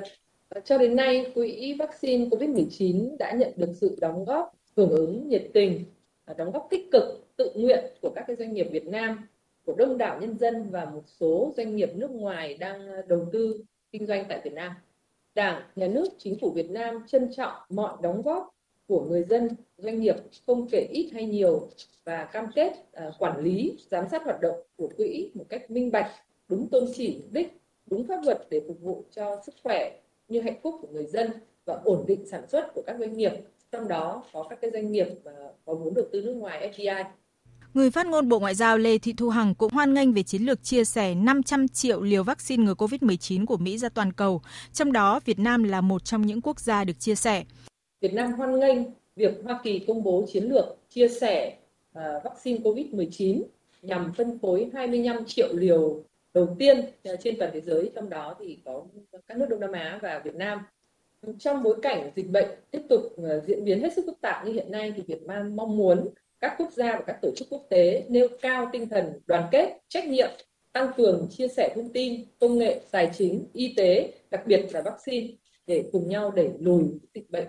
Cho đến nay, quỹ vaccine COVID-19 đã nhận được sự đóng góp hưởng ứng nhiệt tình, đóng góp tích cực, tự nguyện của các cái doanh nghiệp Việt Nam của đông đảo nhân dân và một số doanh nghiệp nước ngoài đang ờ, đầu tư kinh doanh tại Việt Nam. Đảng, Nhà nước, Chính phủ Việt Nam trân trọng mọi đóng góp của người dân, doanh nghiệp không kể ít hay nhiều và cam kết uh, quản lý, giám sát hoạt động của quỹ một cách minh bạch, đúng tôn chỉ mục đích, đúng pháp luật để phục vụ cho sức khỏe như hạnh phúc của người dân và ổn định sản xuất của các doanh nghiệp, trong đó có các cái doanh nghiệp uh, có vốn đầu tư nước ngoài FDI. Người phát ngôn Bộ Ngoại giao Lê Thị Thu Hằng cũng hoan nghênh về chiến lược chia sẻ 500 triệu liều vaccine ngừa COVID-19 của Mỹ ra toàn cầu, trong đó Việt Nam là một trong những quốc gia được chia sẻ. Việt Nam hoan nghênh việc Hoa Kỳ công bố chiến lược chia sẻ uh, vaccine COVID-19 nhằm phân phối 25 triệu liều đầu tiên à, trên toàn thế giới, trong đó thì có các nước Đông Nam Á và Việt Nam. Trong bối cảnh dịch bệnh tiếp tục à, diễn biến hết sức phức tạp như hiện nay thì Việt Nam mong muốn các quốc gia và các tổ chức quốc tế nêu cao tinh thần đoàn kết, trách nhiệm, tăng cường chia sẻ thông tin, công nghệ, tài chính, y tế, đặc biệt là vaccine để cùng nhau đẩy lùi dịch bệnh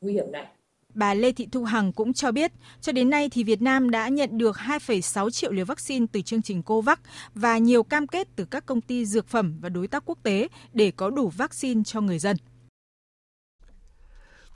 nguy hiểm này. Bà Lê Thị Thu Hằng cũng cho biết, cho đến nay thì Việt Nam đã nhận được 2,6 triệu liều vaccine từ chương trình COVAX và nhiều cam kết từ các công ty dược phẩm và đối tác quốc tế để có đủ vaccine cho người dân.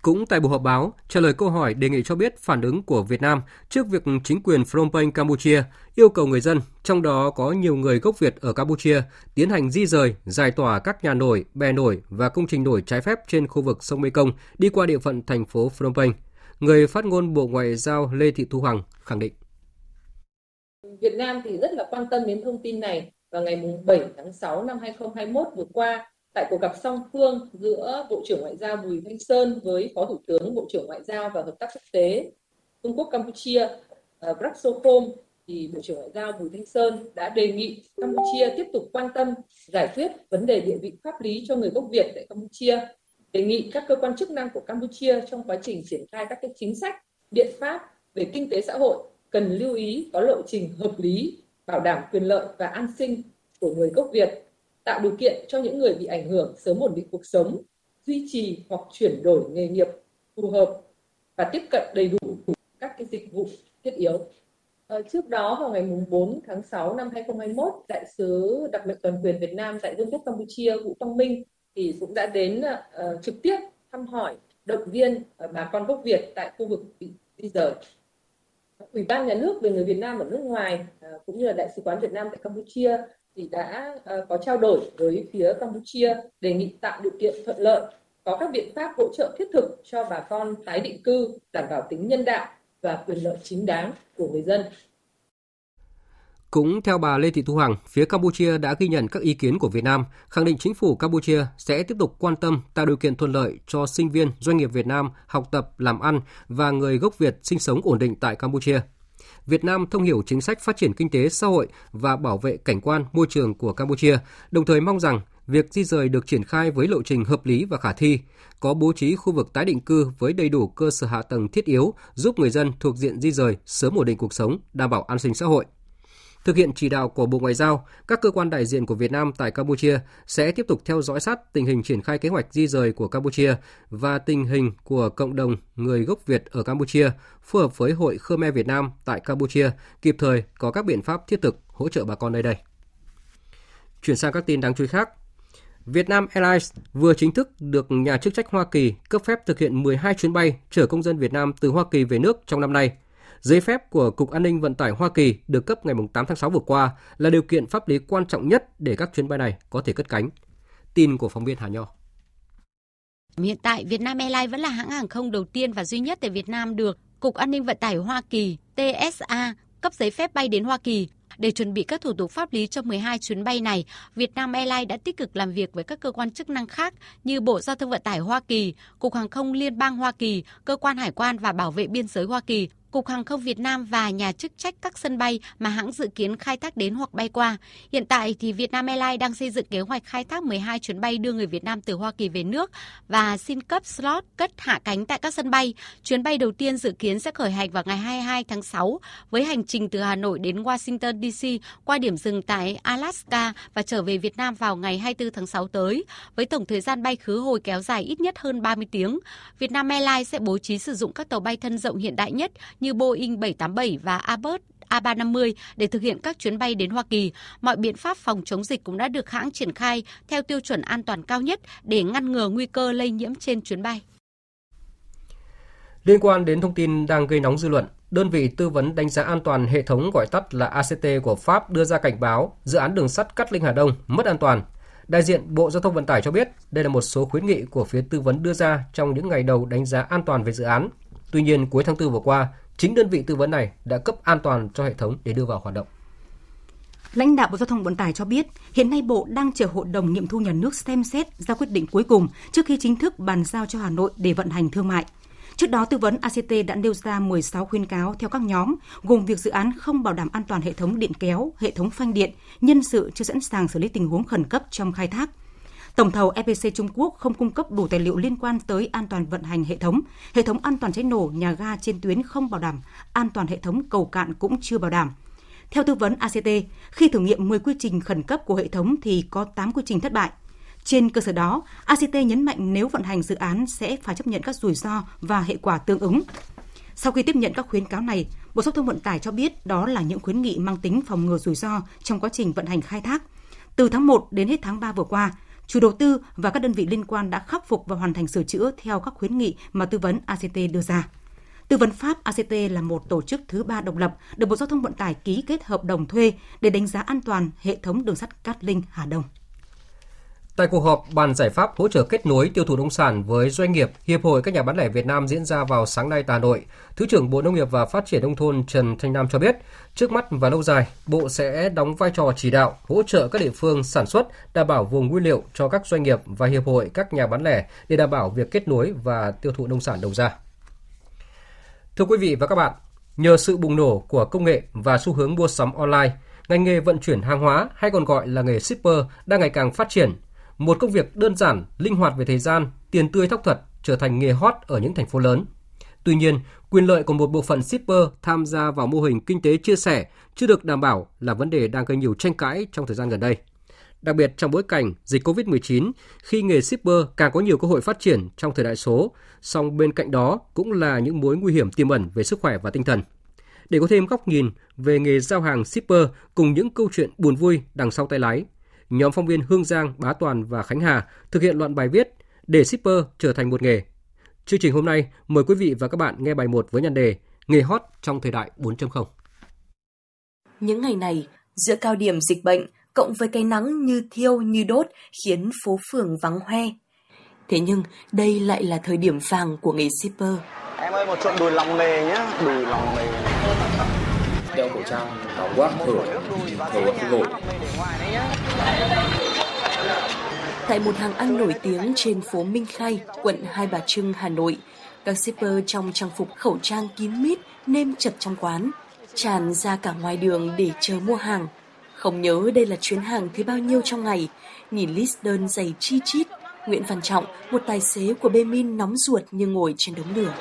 Cũng tại buổi họp báo, trả lời câu hỏi đề nghị cho biết phản ứng của Việt Nam trước việc chính quyền Phnom Penh Campuchia yêu cầu người dân, trong đó có nhiều người gốc Việt ở Campuchia, tiến hành di rời, giải tỏa các nhà nổi, bè nổi và công trình nổi trái phép trên khu vực sông Mekong đi qua địa phận thành phố Phnom Penh. Người phát ngôn Bộ Ngoại giao Lê Thị Thu Hằng khẳng định. Việt Nam thì rất là quan tâm đến thông tin này vào ngày 7 tháng 6 năm 2021 vừa qua tại cuộc gặp song phương giữa Bộ trưởng Ngoại giao Bùi Thanh Sơn với Phó Thủ tướng Bộ trưởng Ngoại giao và Hợp tác quốc tế Vương quốc Campuchia à, uh, Prak thì Bộ trưởng Ngoại giao Bùi Thanh Sơn đã đề nghị Campuchia tiếp tục quan tâm giải quyết vấn đề địa vị pháp lý cho người gốc Việt tại Campuchia, đề nghị các cơ quan chức năng của Campuchia trong quá trình triển khai các cái chính sách, biện pháp về kinh tế xã hội cần lưu ý có lộ trình hợp lý, bảo đảm quyền lợi và an sinh của người gốc Việt tạo điều kiện cho những người bị ảnh hưởng sớm ổn định cuộc sống, duy trì hoặc chuyển đổi nghề nghiệp phù hợp và tiếp cận đầy đủ các cái dịch vụ thiết yếu. À, trước đó vào ngày 4 tháng 6 năm 2021, đại sứ đặc mệnh toàn quyền Việt Nam tại Vương quốc Campuchia Vũ Quang Minh thì cũng đã đến uh, trực tiếp thăm hỏi, động viên uh, bà con gốc Việt tại khu vực bị di rời. Ủy ban nhà nước về người Việt Nam ở nước ngoài uh, cũng như là đại sứ quán Việt Nam tại Campuchia thì đã uh, có trao đổi với phía Campuchia đề nghị tạo điều kiện thuận lợi có các biện pháp hỗ trợ thiết thực cho bà con tái định cư đảm bảo tính nhân đạo và quyền lợi chính đáng của người dân. Cũng theo bà Lê Thị Thu Hằng, phía Campuchia đã ghi nhận các ý kiến của Việt Nam, khẳng định chính phủ Campuchia sẽ tiếp tục quan tâm tạo điều kiện thuận lợi cho sinh viên, doanh nghiệp Việt Nam học tập, làm ăn và người gốc Việt sinh sống ổn định tại Campuchia. Việt Nam thông hiểu chính sách phát triển kinh tế xã hội và bảo vệ cảnh quan môi trường của Campuchia, đồng thời mong rằng việc di rời được triển khai với lộ trình hợp lý và khả thi, có bố trí khu vực tái định cư với đầy đủ cơ sở hạ tầng thiết yếu giúp người dân thuộc diện di rời sớm ổn định cuộc sống, đảm bảo an sinh xã hội. Thực hiện chỉ đạo của Bộ Ngoại giao, các cơ quan đại diện của Việt Nam tại Campuchia sẽ tiếp tục theo dõi sát tình hình triển khai kế hoạch di rời của Campuchia và tình hình của cộng đồng người gốc Việt ở Campuchia, phối hợp với Hội Khmer Việt Nam tại Campuchia, kịp thời có các biện pháp thiết thực hỗ trợ bà con nơi đây. Chuyển sang các tin đáng chú ý khác. Vietnam Airlines vừa chính thức được nhà chức trách Hoa Kỳ cấp phép thực hiện 12 chuyến bay chở công dân Việt Nam từ Hoa Kỳ về nước trong năm nay – Giấy phép của Cục An ninh Vận tải Hoa Kỳ được cấp ngày 8 tháng 6 vừa qua là điều kiện pháp lý quan trọng nhất để các chuyến bay này có thể cất cánh. Tin của phóng viên Hà Nho. Hiện tại, Vietnam Airlines vẫn là hãng hàng không đầu tiên và duy nhất tại Việt Nam được Cục An ninh Vận tải Hoa Kỳ TSA cấp giấy phép bay đến Hoa Kỳ. Để chuẩn bị các thủ tục pháp lý cho 12 chuyến bay này, Vietnam Airlines đã tích cực làm việc với các cơ quan chức năng khác như Bộ Giao thông Vận tải Hoa Kỳ, Cục Hàng không Liên bang Hoa Kỳ, Cơ quan Hải quan và Bảo vệ Biên giới Hoa Kỳ Cục Hàng không Việt Nam và nhà chức trách các sân bay mà hãng dự kiến khai thác đến hoặc bay qua. Hiện tại thì Vietnam Airlines đang xây dựng kế hoạch khai thác 12 chuyến bay đưa người Việt Nam từ Hoa Kỳ về nước và xin cấp slot cất hạ cánh tại các sân bay. Chuyến bay đầu tiên dự kiến sẽ khởi hành vào ngày 22 tháng 6 với hành trình từ Hà Nội đến Washington DC qua điểm dừng tại Alaska và trở về Việt Nam vào ngày 24 tháng 6 tới. Với tổng thời gian bay khứ hồi kéo dài ít nhất hơn 30 tiếng, Vietnam Airlines sẽ bố trí sử dụng các tàu bay thân rộng hiện đại nhất như Boeing 787 và Airbus A350 để thực hiện các chuyến bay đến Hoa Kỳ. Mọi biện pháp phòng chống dịch cũng đã được hãng triển khai theo tiêu chuẩn an toàn cao nhất để ngăn ngừa nguy cơ lây nhiễm trên chuyến bay. Liên quan đến thông tin đang gây nóng dư luận, đơn vị tư vấn đánh giá an toàn hệ thống gọi tắt là ACT của Pháp đưa ra cảnh báo dự án đường sắt Cát Linh Hà Đông mất an toàn. Đại diện Bộ Giao thông Vận tải cho biết đây là một số khuyến nghị của phía tư vấn đưa ra trong những ngày đầu đánh giá an toàn về dự án. Tuy nhiên, cuối tháng 4 vừa qua, chính đơn vị tư vấn này đã cấp an toàn cho hệ thống để đưa vào hoạt động. Lãnh đạo Bộ Giao thông Vận tải cho biết, hiện nay Bộ đang chờ Hội đồng nghiệm thu nhà nước xem xét ra quyết định cuối cùng trước khi chính thức bàn giao cho Hà Nội để vận hành thương mại. Trước đó, tư vấn ACT đã nêu ra 16 khuyến cáo theo các nhóm, gồm việc dự án không bảo đảm an toàn hệ thống điện kéo, hệ thống phanh điện, nhân sự chưa sẵn sàng xử lý tình huống khẩn cấp trong khai thác, Tổng thầu EPC Trung Quốc không cung cấp đủ tài liệu liên quan tới an toàn vận hành hệ thống, hệ thống an toàn cháy nổ nhà ga trên tuyến không bảo đảm, an toàn hệ thống cầu cạn cũng chưa bảo đảm. Theo tư vấn ACT, khi thử nghiệm 10 quy trình khẩn cấp của hệ thống thì có 8 quy trình thất bại. Trên cơ sở đó, ACT nhấn mạnh nếu vận hành dự án sẽ phải chấp nhận các rủi ro và hệ quả tương ứng. Sau khi tiếp nhận các khuyến cáo này, Bộ Giao thông Vận tải cho biết đó là những khuyến nghị mang tính phòng ngừa rủi ro trong quá trình vận hành khai thác. Từ tháng 1 đến hết tháng 3 vừa qua, Chủ đầu tư và các đơn vị liên quan đã khắc phục và hoàn thành sửa chữa theo các khuyến nghị mà tư vấn ACT đưa ra. Tư vấn Pháp ACT là một tổ chức thứ ba độc lập, được Bộ Giao thông Vận tải ký kết hợp đồng thuê để đánh giá an toàn hệ thống đường sắt Cát Linh Hà Đông. Tại cuộc họp bàn giải pháp hỗ trợ kết nối tiêu thụ nông sản với doanh nghiệp, Hiệp hội các nhà bán lẻ Việt Nam diễn ra vào sáng nay tại Hà Nội, Thứ trưởng Bộ Nông nghiệp và Phát triển nông thôn Trần Thanh Nam cho biết, trước mắt và lâu dài, Bộ sẽ đóng vai trò chỉ đạo, hỗ trợ các địa phương sản xuất, đảm bảo vùng nguyên liệu cho các doanh nghiệp và Hiệp hội các nhà bán lẻ để đảm bảo việc kết nối và tiêu thụ nông sản đầu ra. Thưa quý vị và các bạn, nhờ sự bùng nổ của công nghệ và xu hướng mua sắm online, ngành nghề vận chuyển hàng hóa hay còn gọi là nghề shipper đang ngày càng phát triển. Một công việc đơn giản, linh hoạt về thời gian, tiền tươi thóc thật trở thành nghề hot ở những thành phố lớn. Tuy nhiên, quyền lợi của một bộ phận shipper tham gia vào mô hình kinh tế chia sẻ chưa được đảm bảo là vấn đề đang gây nhiều tranh cãi trong thời gian gần đây. Đặc biệt trong bối cảnh dịch COVID-19, khi nghề shipper càng có nhiều cơ hội phát triển trong thời đại số, song bên cạnh đó cũng là những mối nguy hiểm tiềm ẩn về sức khỏe và tinh thần. Để có thêm góc nhìn về nghề giao hàng shipper cùng những câu chuyện buồn vui đằng sau tay lái, nhóm phóng viên Hương Giang, Bá Toàn và Khánh Hà thực hiện loạt bài viết để shipper trở thành một nghề. Chương trình hôm nay mời quý vị và các bạn nghe bài 1 với nhan đề Nghề hot trong thời đại 4.0. Những ngày này, giữa cao điểm dịch bệnh, cộng với cái nắng như thiêu như đốt khiến phố phường vắng hoe. Thế nhưng đây lại là thời điểm vàng của nghề shipper. Em ơi một trộn đùi lòng mề nhá, đùi lòng mề. Đeo khẩu trang, áo quát thở, thở không nổi. Tại một hàng ăn nổi tiếng trên phố Minh Khai, quận Hai Bà Trưng, Hà Nội, các shipper trong trang phục khẩu trang kín mít nêm chật trong quán, tràn ra cả ngoài đường để chờ mua hàng. Không nhớ đây là chuyến hàng thứ bao nhiêu trong ngày, nhìn list đơn dày chi chít, Nguyễn Văn Trọng, một tài xế của Bemin nóng ruột như ngồi trên đống lửa.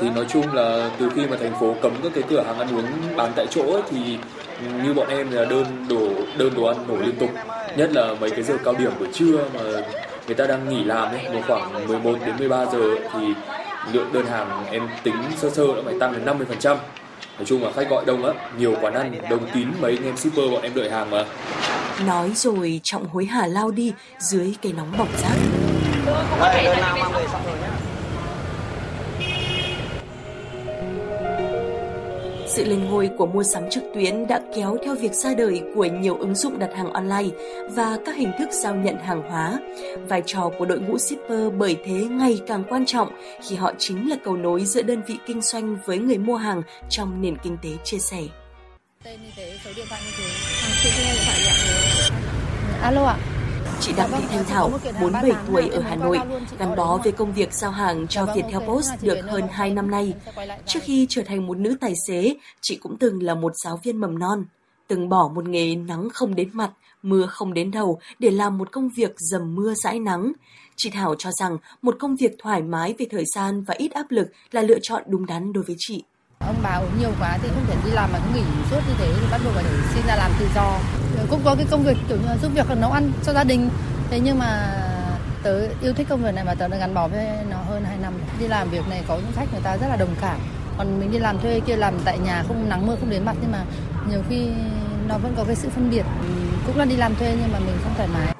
Thì nói chung là từ khi mà thành phố cấm các cái cửa hàng ăn uống bán tại chỗ ấy, thì như bọn em là đơn đồ đơn đồ ăn nổ liên tục. Nhất là mấy cái giờ cao điểm buổi trưa mà người ta đang nghỉ làm ấy, vào khoảng 11 đến 13 giờ thì lượng đơn hàng em tính sơ sơ đã phải tăng đến 50% nói chung là khách gọi đông á nhiều quán ăn đông kín mấy anh em shipper bọn em đợi hàng mà. Nói rồi trọng hối hả lao đi dưới cây nóng bỏng rát đây Sự lên ngôi của mua sắm trực tuyến đã kéo theo việc ra đời của nhiều ứng dụng đặt hàng online và các hình thức giao nhận hàng hóa. Vai trò của đội ngũ shipper bởi thế ngày càng quan trọng khi họ chính là cầu nối giữa đơn vị kinh doanh với người mua hàng trong nền kinh tế chia sẻ. Tên như thế, số điện thoại như thế. À, chị nghe điện thoại Alo ạ. À? Chị Đặng Thị Thanh Thảo, 47 tuổi ở Hà Nội, gắn bó với công việc giao hàng cho Viettel Post được hơn 2 năm nay. Trước khi trở thành một nữ tài xế, chị cũng từng là một giáo viên mầm non, từng bỏ một nghề nắng không đến mặt, mưa không đến đầu để làm một công việc dầm mưa dãi nắng. Chị Thảo cho rằng một công việc thoải mái về thời gian và ít áp lực là lựa chọn đúng đắn đối với chị. Ông bà uống nhiều quá thì không thể đi làm mà cứ nghỉ suốt như thế thì bắt buộc phải xin ra làm tự do. Ờ, cũng có cái công việc kiểu như là giúp việc nấu ăn cho gia đình. Thế nhưng mà tớ yêu thích công việc này mà tớ đã gắn bó với nó hơn 2 năm. Đi làm việc này có những khách người ta rất là đồng cảm. Còn mình đi làm thuê kia làm tại nhà không nắng mưa không đến mặt nhưng mà nhiều khi nó vẫn có cái sự phân biệt. Cũng là đi làm thuê nhưng mà mình không thoải mái.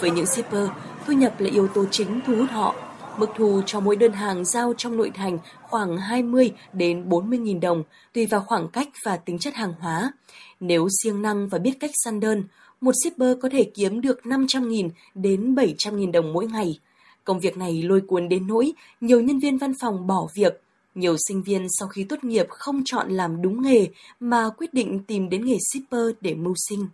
Với những shipper, thu nhập là yếu tố chính thu hút họ Mức thu cho mỗi đơn hàng giao trong nội thành khoảng 20 đến 40 nghìn đồng, tùy vào khoảng cách và tính chất hàng hóa. Nếu siêng năng và biết cách săn đơn, một shipper có thể kiếm được 500 nghìn đến 700 nghìn đồng mỗi ngày. Công việc này lôi cuốn đến nỗi nhiều nhân viên văn phòng bỏ việc, nhiều sinh viên sau khi tốt nghiệp không chọn làm đúng nghề mà quyết định tìm đến nghề shipper để mưu sinh.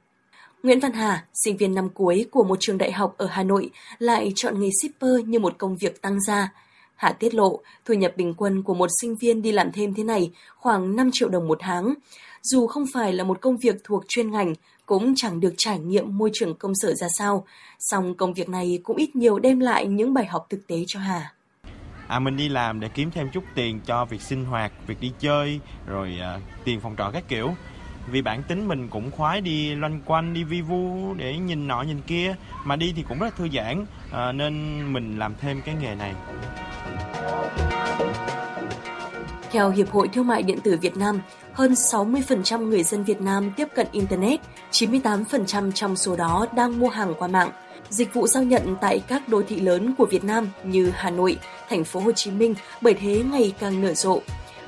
Nguyễn Văn Hà, sinh viên năm cuối của một trường đại học ở Hà Nội, lại chọn nghề shipper như một công việc tăng gia. Hà tiết lộ, thu nhập bình quân của một sinh viên đi làm thêm thế này khoảng 5 triệu đồng một tháng. Dù không phải là một công việc thuộc chuyên ngành, cũng chẳng được trải nghiệm môi trường công sở ra sao, song công việc này cũng ít nhiều đem lại những bài học thực tế cho Hà. À, mình đi làm để kiếm thêm chút tiền cho việc sinh hoạt, việc đi chơi, rồi uh, tiền phòng trọ các kiểu vì bản tính mình cũng khoái đi loanh quanh đi vi vu để nhìn nọ nhìn kia mà đi thì cũng rất thư giãn à, nên mình làm thêm cái nghề này Theo Hiệp hội Thương mại Điện tử Việt Nam, hơn 60% người dân Việt Nam tiếp cận Internet, 98% trong số đó đang mua hàng qua mạng. Dịch vụ giao nhận tại các đô thị lớn của Việt Nam như Hà Nội, thành phố Hồ Chí Minh bởi thế ngày càng nở rộ.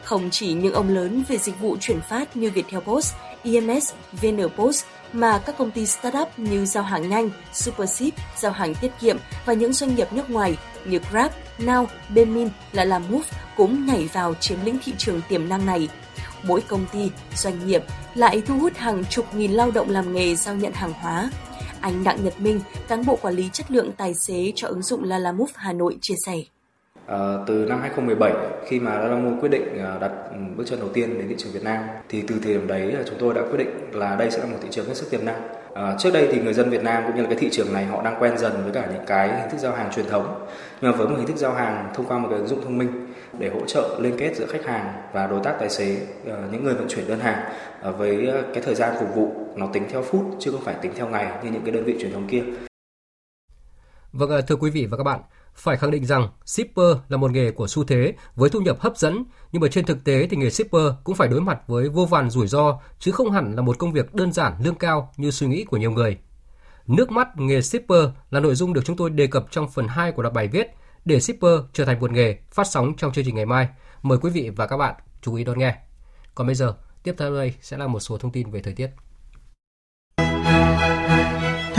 Không chỉ những ông lớn về dịch vụ chuyển phát như Viettel Post, EMS, VnPost, mà các công ty startup như giao hàng nhanh, Supership, giao hàng tiết kiệm và những doanh nghiệp nước ngoài như Grab, Now, Bemin, là Move cũng nhảy vào chiếm lĩnh thị trường tiềm năng này. Mỗi công ty, doanh nghiệp lại thu hút hàng chục nghìn lao động làm nghề giao nhận hàng hóa. Anh Đặng Nhật Minh, cán bộ quản lý chất lượng tài xế cho ứng dụng Lalamove Hà Nội chia sẻ. À, từ năm 2017 khi mà Lalamu quyết định ờ, đặt bước chân đầu tiên đến thị trường Việt Nam thì từ thời điểm đấy chúng tôi đã quyết định là đây sẽ là một thị trường hết sức tiềm năng. À, trước đây thì người dân Việt Nam cũng như là cái thị trường này họ đang quen dần với cả những cái hình thức giao hàng truyền thống nhưng mà với một hình thức giao hàng thông qua một cái ứng dụng thông minh để hỗ trợ liên kết giữa khách hàng và đối tác tài xế những người vận chuyển đơn hàng với cái thời gian phục vụ nó tính theo phút chứ không phải tính theo ngày như những cái đơn vị truyền thống kia. Vâng thưa quý vị và các bạn, phải khẳng định rằng shipper là một nghề của xu thế với thu nhập hấp dẫn, nhưng mà trên thực tế thì nghề shipper cũng phải đối mặt với vô vàn rủi ro chứ không hẳn là một công việc đơn giản lương cao như suy nghĩ của nhiều người. Nước mắt nghề shipper là nội dung được chúng tôi đề cập trong phần 2 của loạt bài viết để shipper trở thành một nghề phát sóng trong chương trình ngày mai. Mời quý vị và các bạn chú ý đón nghe. Còn bây giờ, tiếp theo đây sẽ là một số thông tin về thời tiết.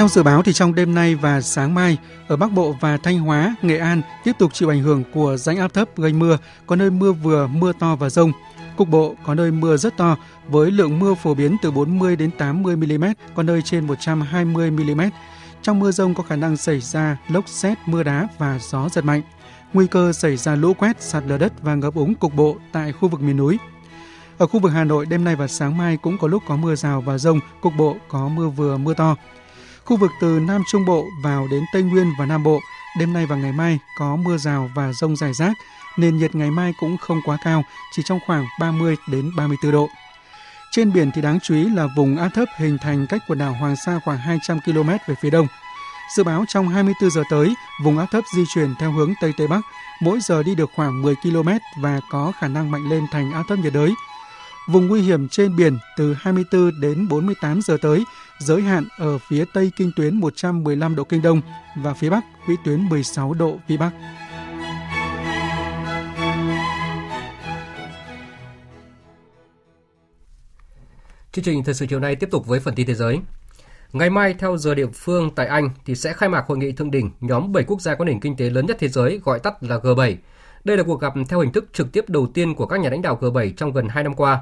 Theo dự báo thì trong đêm nay và sáng mai, ở Bắc Bộ và Thanh Hóa, Nghệ An tiếp tục chịu ảnh hưởng của rãnh áp thấp gây mưa, có nơi mưa vừa, mưa to và rông. Cục bộ có nơi mưa rất to với lượng mưa phổ biến từ 40 đến 80 mm, có nơi trên 120 mm. Trong mưa rông có khả năng xảy ra lốc xét, mưa đá và gió giật mạnh. Nguy cơ xảy ra lũ quét, sạt lở đất và ngập úng cục bộ tại khu vực miền núi. Ở khu vực Hà Nội đêm nay và sáng mai cũng có lúc có mưa rào và rông, cục bộ có mưa vừa mưa to. Khu vực từ Nam Trung Bộ vào đến Tây Nguyên và Nam Bộ, đêm nay và ngày mai có mưa rào và rông rải rác, nền nhiệt ngày mai cũng không quá cao, chỉ trong khoảng 30 đến 34 độ. Trên biển thì đáng chú ý là vùng áp thấp hình thành cách quần đảo Hoàng Sa khoảng 200 km về phía đông. Dự báo trong 24 giờ tới, vùng áp thấp di chuyển theo hướng Tây Tây Bắc, mỗi giờ đi được khoảng 10 km và có khả năng mạnh lên thành áp thấp nhiệt đới, Vùng nguy hiểm trên biển từ 24 đến 48 giờ tới, giới hạn ở phía Tây kinh tuyến 115 độ kinh đông và phía Bắc vĩ tuyến 16 độ vĩ Bắc. Chương trình thời sự chiều nay tiếp tục với phần tin thế giới. Ngày mai theo giờ địa phương tại Anh thì sẽ khai mạc hội nghị thượng đỉnh nhóm 7 quốc gia có nền kinh tế lớn nhất thế giới gọi tắt là G7 đây là cuộc gặp theo hình thức trực tiếp đầu tiên của các nhà lãnh đạo G7 trong gần 2 năm qua.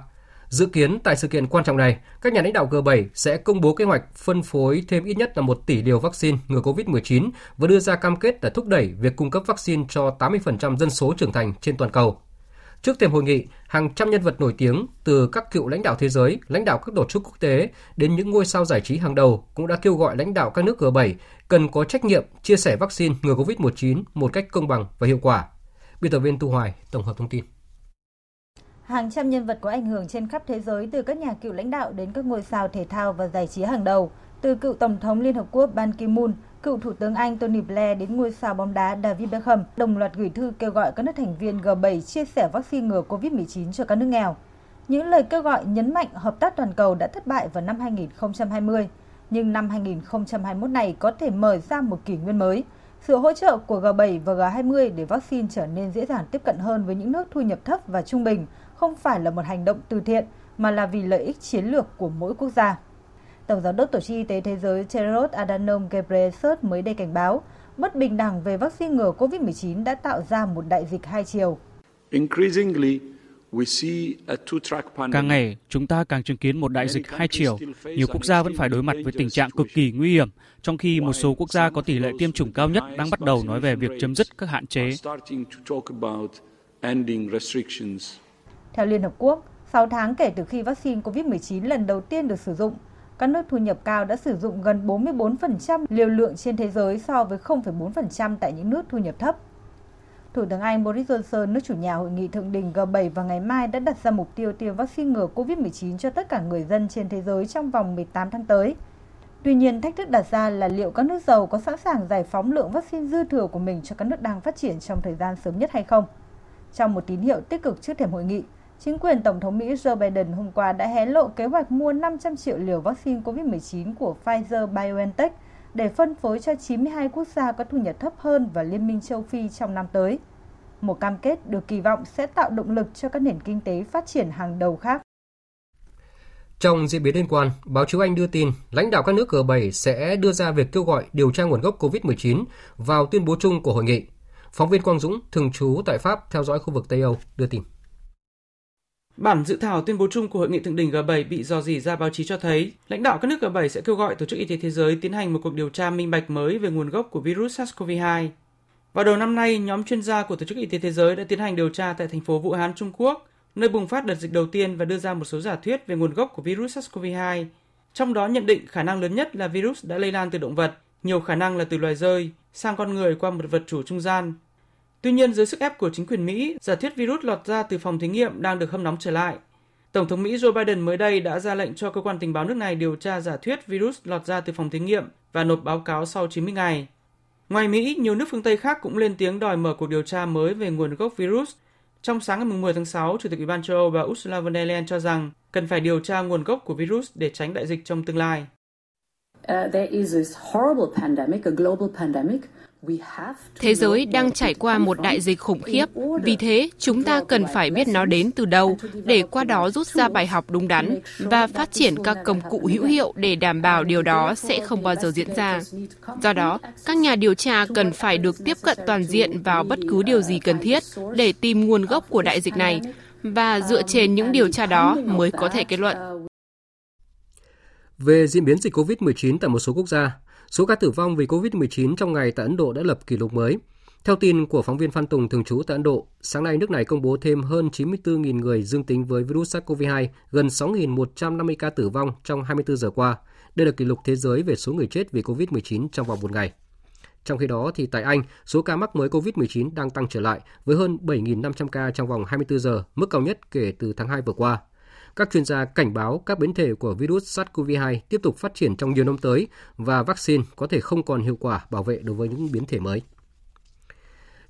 Dự kiến tại sự kiện quan trọng này, các nhà lãnh đạo G7 sẽ công bố kế hoạch phân phối thêm ít nhất là 1 tỷ liều vaccine ngừa COVID-19 và đưa ra cam kết để thúc đẩy việc cung cấp vaccine cho 80% dân số trưởng thành trên toàn cầu. Trước thềm hội nghị, hàng trăm nhân vật nổi tiếng từ các cựu lãnh đạo thế giới, lãnh đạo các tổ chức quốc tế đến những ngôi sao giải trí hàng đầu cũng đã kêu gọi lãnh đạo các nước G7 cần có trách nhiệm chia sẻ vaccine ngừa COVID-19 một cách công bằng và hiệu quả. Biên tập viên Tu Hoài tổng hợp thông tin. Hàng trăm nhân vật có ảnh hưởng trên khắp thế giới từ các nhà cựu lãnh đạo đến các ngôi sao thể thao và giải trí hàng đầu, từ cựu Tổng thống Liên Hợp Quốc Ban Ki-moon, cựu Thủ tướng Anh Tony Blair đến ngôi sao bóng đá David Beckham đồng loạt gửi thư kêu gọi các nước thành viên G7 chia sẻ vaccine ngừa COVID-19 cho các nước nghèo. Những lời kêu gọi nhấn mạnh hợp tác toàn cầu đã thất bại vào năm 2020, nhưng năm 2021 này có thể mở ra một kỷ nguyên mới – sự hỗ trợ của G7 và G20 để vaccine trở nên dễ dàng tiếp cận hơn với những nước thu nhập thấp và trung bình không phải là một hành động từ thiện mà là vì lợi ích chiến lược của mỗi quốc gia. Tổng giám đốc Tổ chức Y tế Thế giới Tedros Adhanom Ghebreyesus mới đây cảnh báo, bất bình đẳng về vaccine ngừa COVID-19 đã tạo ra một đại dịch hai chiều. Increasingly, Càng ngày, chúng ta càng chứng kiến một đại dịch hai chiều. Nhiều quốc gia vẫn phải đối mặt với tình trạng cực kỳ nguy hiểm, trong khi một số quốc gia có tỷ lệ tiêm chủng cao nhất đang bắt đầu nói về việc chấm dứt các hạn chế. Theo Liên Hợp Quốc, 6 tháng kể từ khi vaccine COVID-19 lần đầu tiên được sử dụng, các nước thu nhập cao đã sử dụng gần 44% liều lượng trên thế giới so với 0,4% tại những nước thu nhập thấp. Thủ tướng Anh Boris Johnson, nước chủ nhà hội nghị thượng đỉnh G7 vào ngày mai đã đặt ra mục tiêu tiêm vaccine ngừa COVID-19 cho tất cả người dân trên thế giới trong vòng 18 tháng tới. Tuy nhiên, thách thức đặt ra là liệu các nước giàu có sẵn sàng giải phóng lượng vaccine dư thừa của mình cho các nước đang phát triển trong thời gian sớm nhất hay không. Trong một tín hiệu tích cực trước thềm hội nghị, chính quyền Tổng thống Mỹ Joe Biden hôm qua đã hé lộ kế hoạch mua 500 triệu liều vaccine COVID-19 của Pfizer-BioNTech để phân phối cho 92 quốc gia có thu nhập thấp hơn và Liên minh châu Phi trong năm tới. Một cam kết được kỳ vọng sẽ tạo động lực cho các nền kinh tế phát triển hàng đầu khác. Trong diễn biến liên quan, báo chí Anh đưa tin lãnh đạo các nước G7 sẽ đưa ra việc kêu gọi điều tra nguồn gốc COVID-19 vào tuyên bố chung của hội nghị. Phóng viên Quang Dũng, thường trú tại Pháp, theo dõi khu vực Tây Âu, đưa tin. Bản dự thảo tuyên bố chung của hội nghị thượng đỉnh G7 bị dò dỉ ra báo chí cho thấy, lãnh đạo các nước G7 sẽ kêu gọi Tổ chức Y tế Thế giới tiến hành một cuộc điều tra minh bạch mới về nguồn gốc của virus SARS-CoV-2. Vào đầu năm nay, nhóm chuyên gia của Tổ chức Y tế Thế giới đã tiến hành điều tra tại thành phố Vũ Hán, Trung Quốc, nơi bùng phát đợt dịch đầu tiên và đưa ra một số giả thuyết về nguồn gốc của virus SARS-CoV-2. Trong đó nhận định khả năng lớn nhất là virus đã lây lan từ động vật, nhiều khả năng là từ loài rơi sang con người qua một vật chủ trung gian. Tuy nhiên, dưới sức ép của chính quyền Mỹ, giả thuyết virus lọt ra từ phòng thí nghiệm đang được hâm nóng trở lại. Tổng thống Mỹ Joe Biden mới đây đã ra lệnh cho cơ quan tình báo nước này điều tra giả thuyết virus lọt ra từ phòng thí nghiệm và nộp báo cáo sau 90 ngày. Ngoài Mỹ, nhiều nước phương Tây khác cũng lên tiếng đòi mở cuộc điều tra mới về nguồn gốc virus. Trong sáng ngày 10 tháng 6, Chủ tịch Ủy ban châu Âu bà Ursula von der Leyen cho rằng cần phải điều tra nguồn gốc của virus để tránh đại dịch trong tương lai. Uh, there is this horrible pandemic, a global pandemic Thế giới đang trải qua một đại dịch khủng khiếp, vì thế chúng ta cần phải biết nó đến từ đâu để qua đó rút ra bài học đúng đắn và phát triển các công cụ hữu hiệu để đảm bảo điều đó sẽ không bao giờ diễn ra. Do đó, các nhà điều tra cần phải được tiếp cận toàn diện vào bất cứ điều gì cần thiết để tìm nguồn gốc của đại dịch này và dựa trên những điều tra đó mới có thể kết luận. Về diễn biến dịch COVID-19 tại một số quốc gia, Số ca tử vong vì COVID-19 trong ngày tại Ấn Độ đã lập kỷ lục mới. Theo tin của phóng viên Phan Tùng thường trú tại Ấn Độ, sáng nay nước này công bố thêm hơn 94.000 người dương tính với virus SARS-CoV-2, gần 6.150 ca tử vong trong 24 giờ qua. Đây là kỷ lục thế giới về số người chết vì COVID-19 trong vòng một ngày. Trong khi đó, thì tại Anh, số ca mắc mới COVID-19 đang tăng trở lại với hơn 7.500 ca trong vòng 24 giờ, mức cao nhất kể từ tháng 2 vừa qua. Các chuyên gia cảnh báo các biến thể của virus SARS-CoV-2 tiếp tục phát triển trong nhiều năm tới và vaccine có thể không còn hiệu quả bảo vệ đối với những biến thể mới.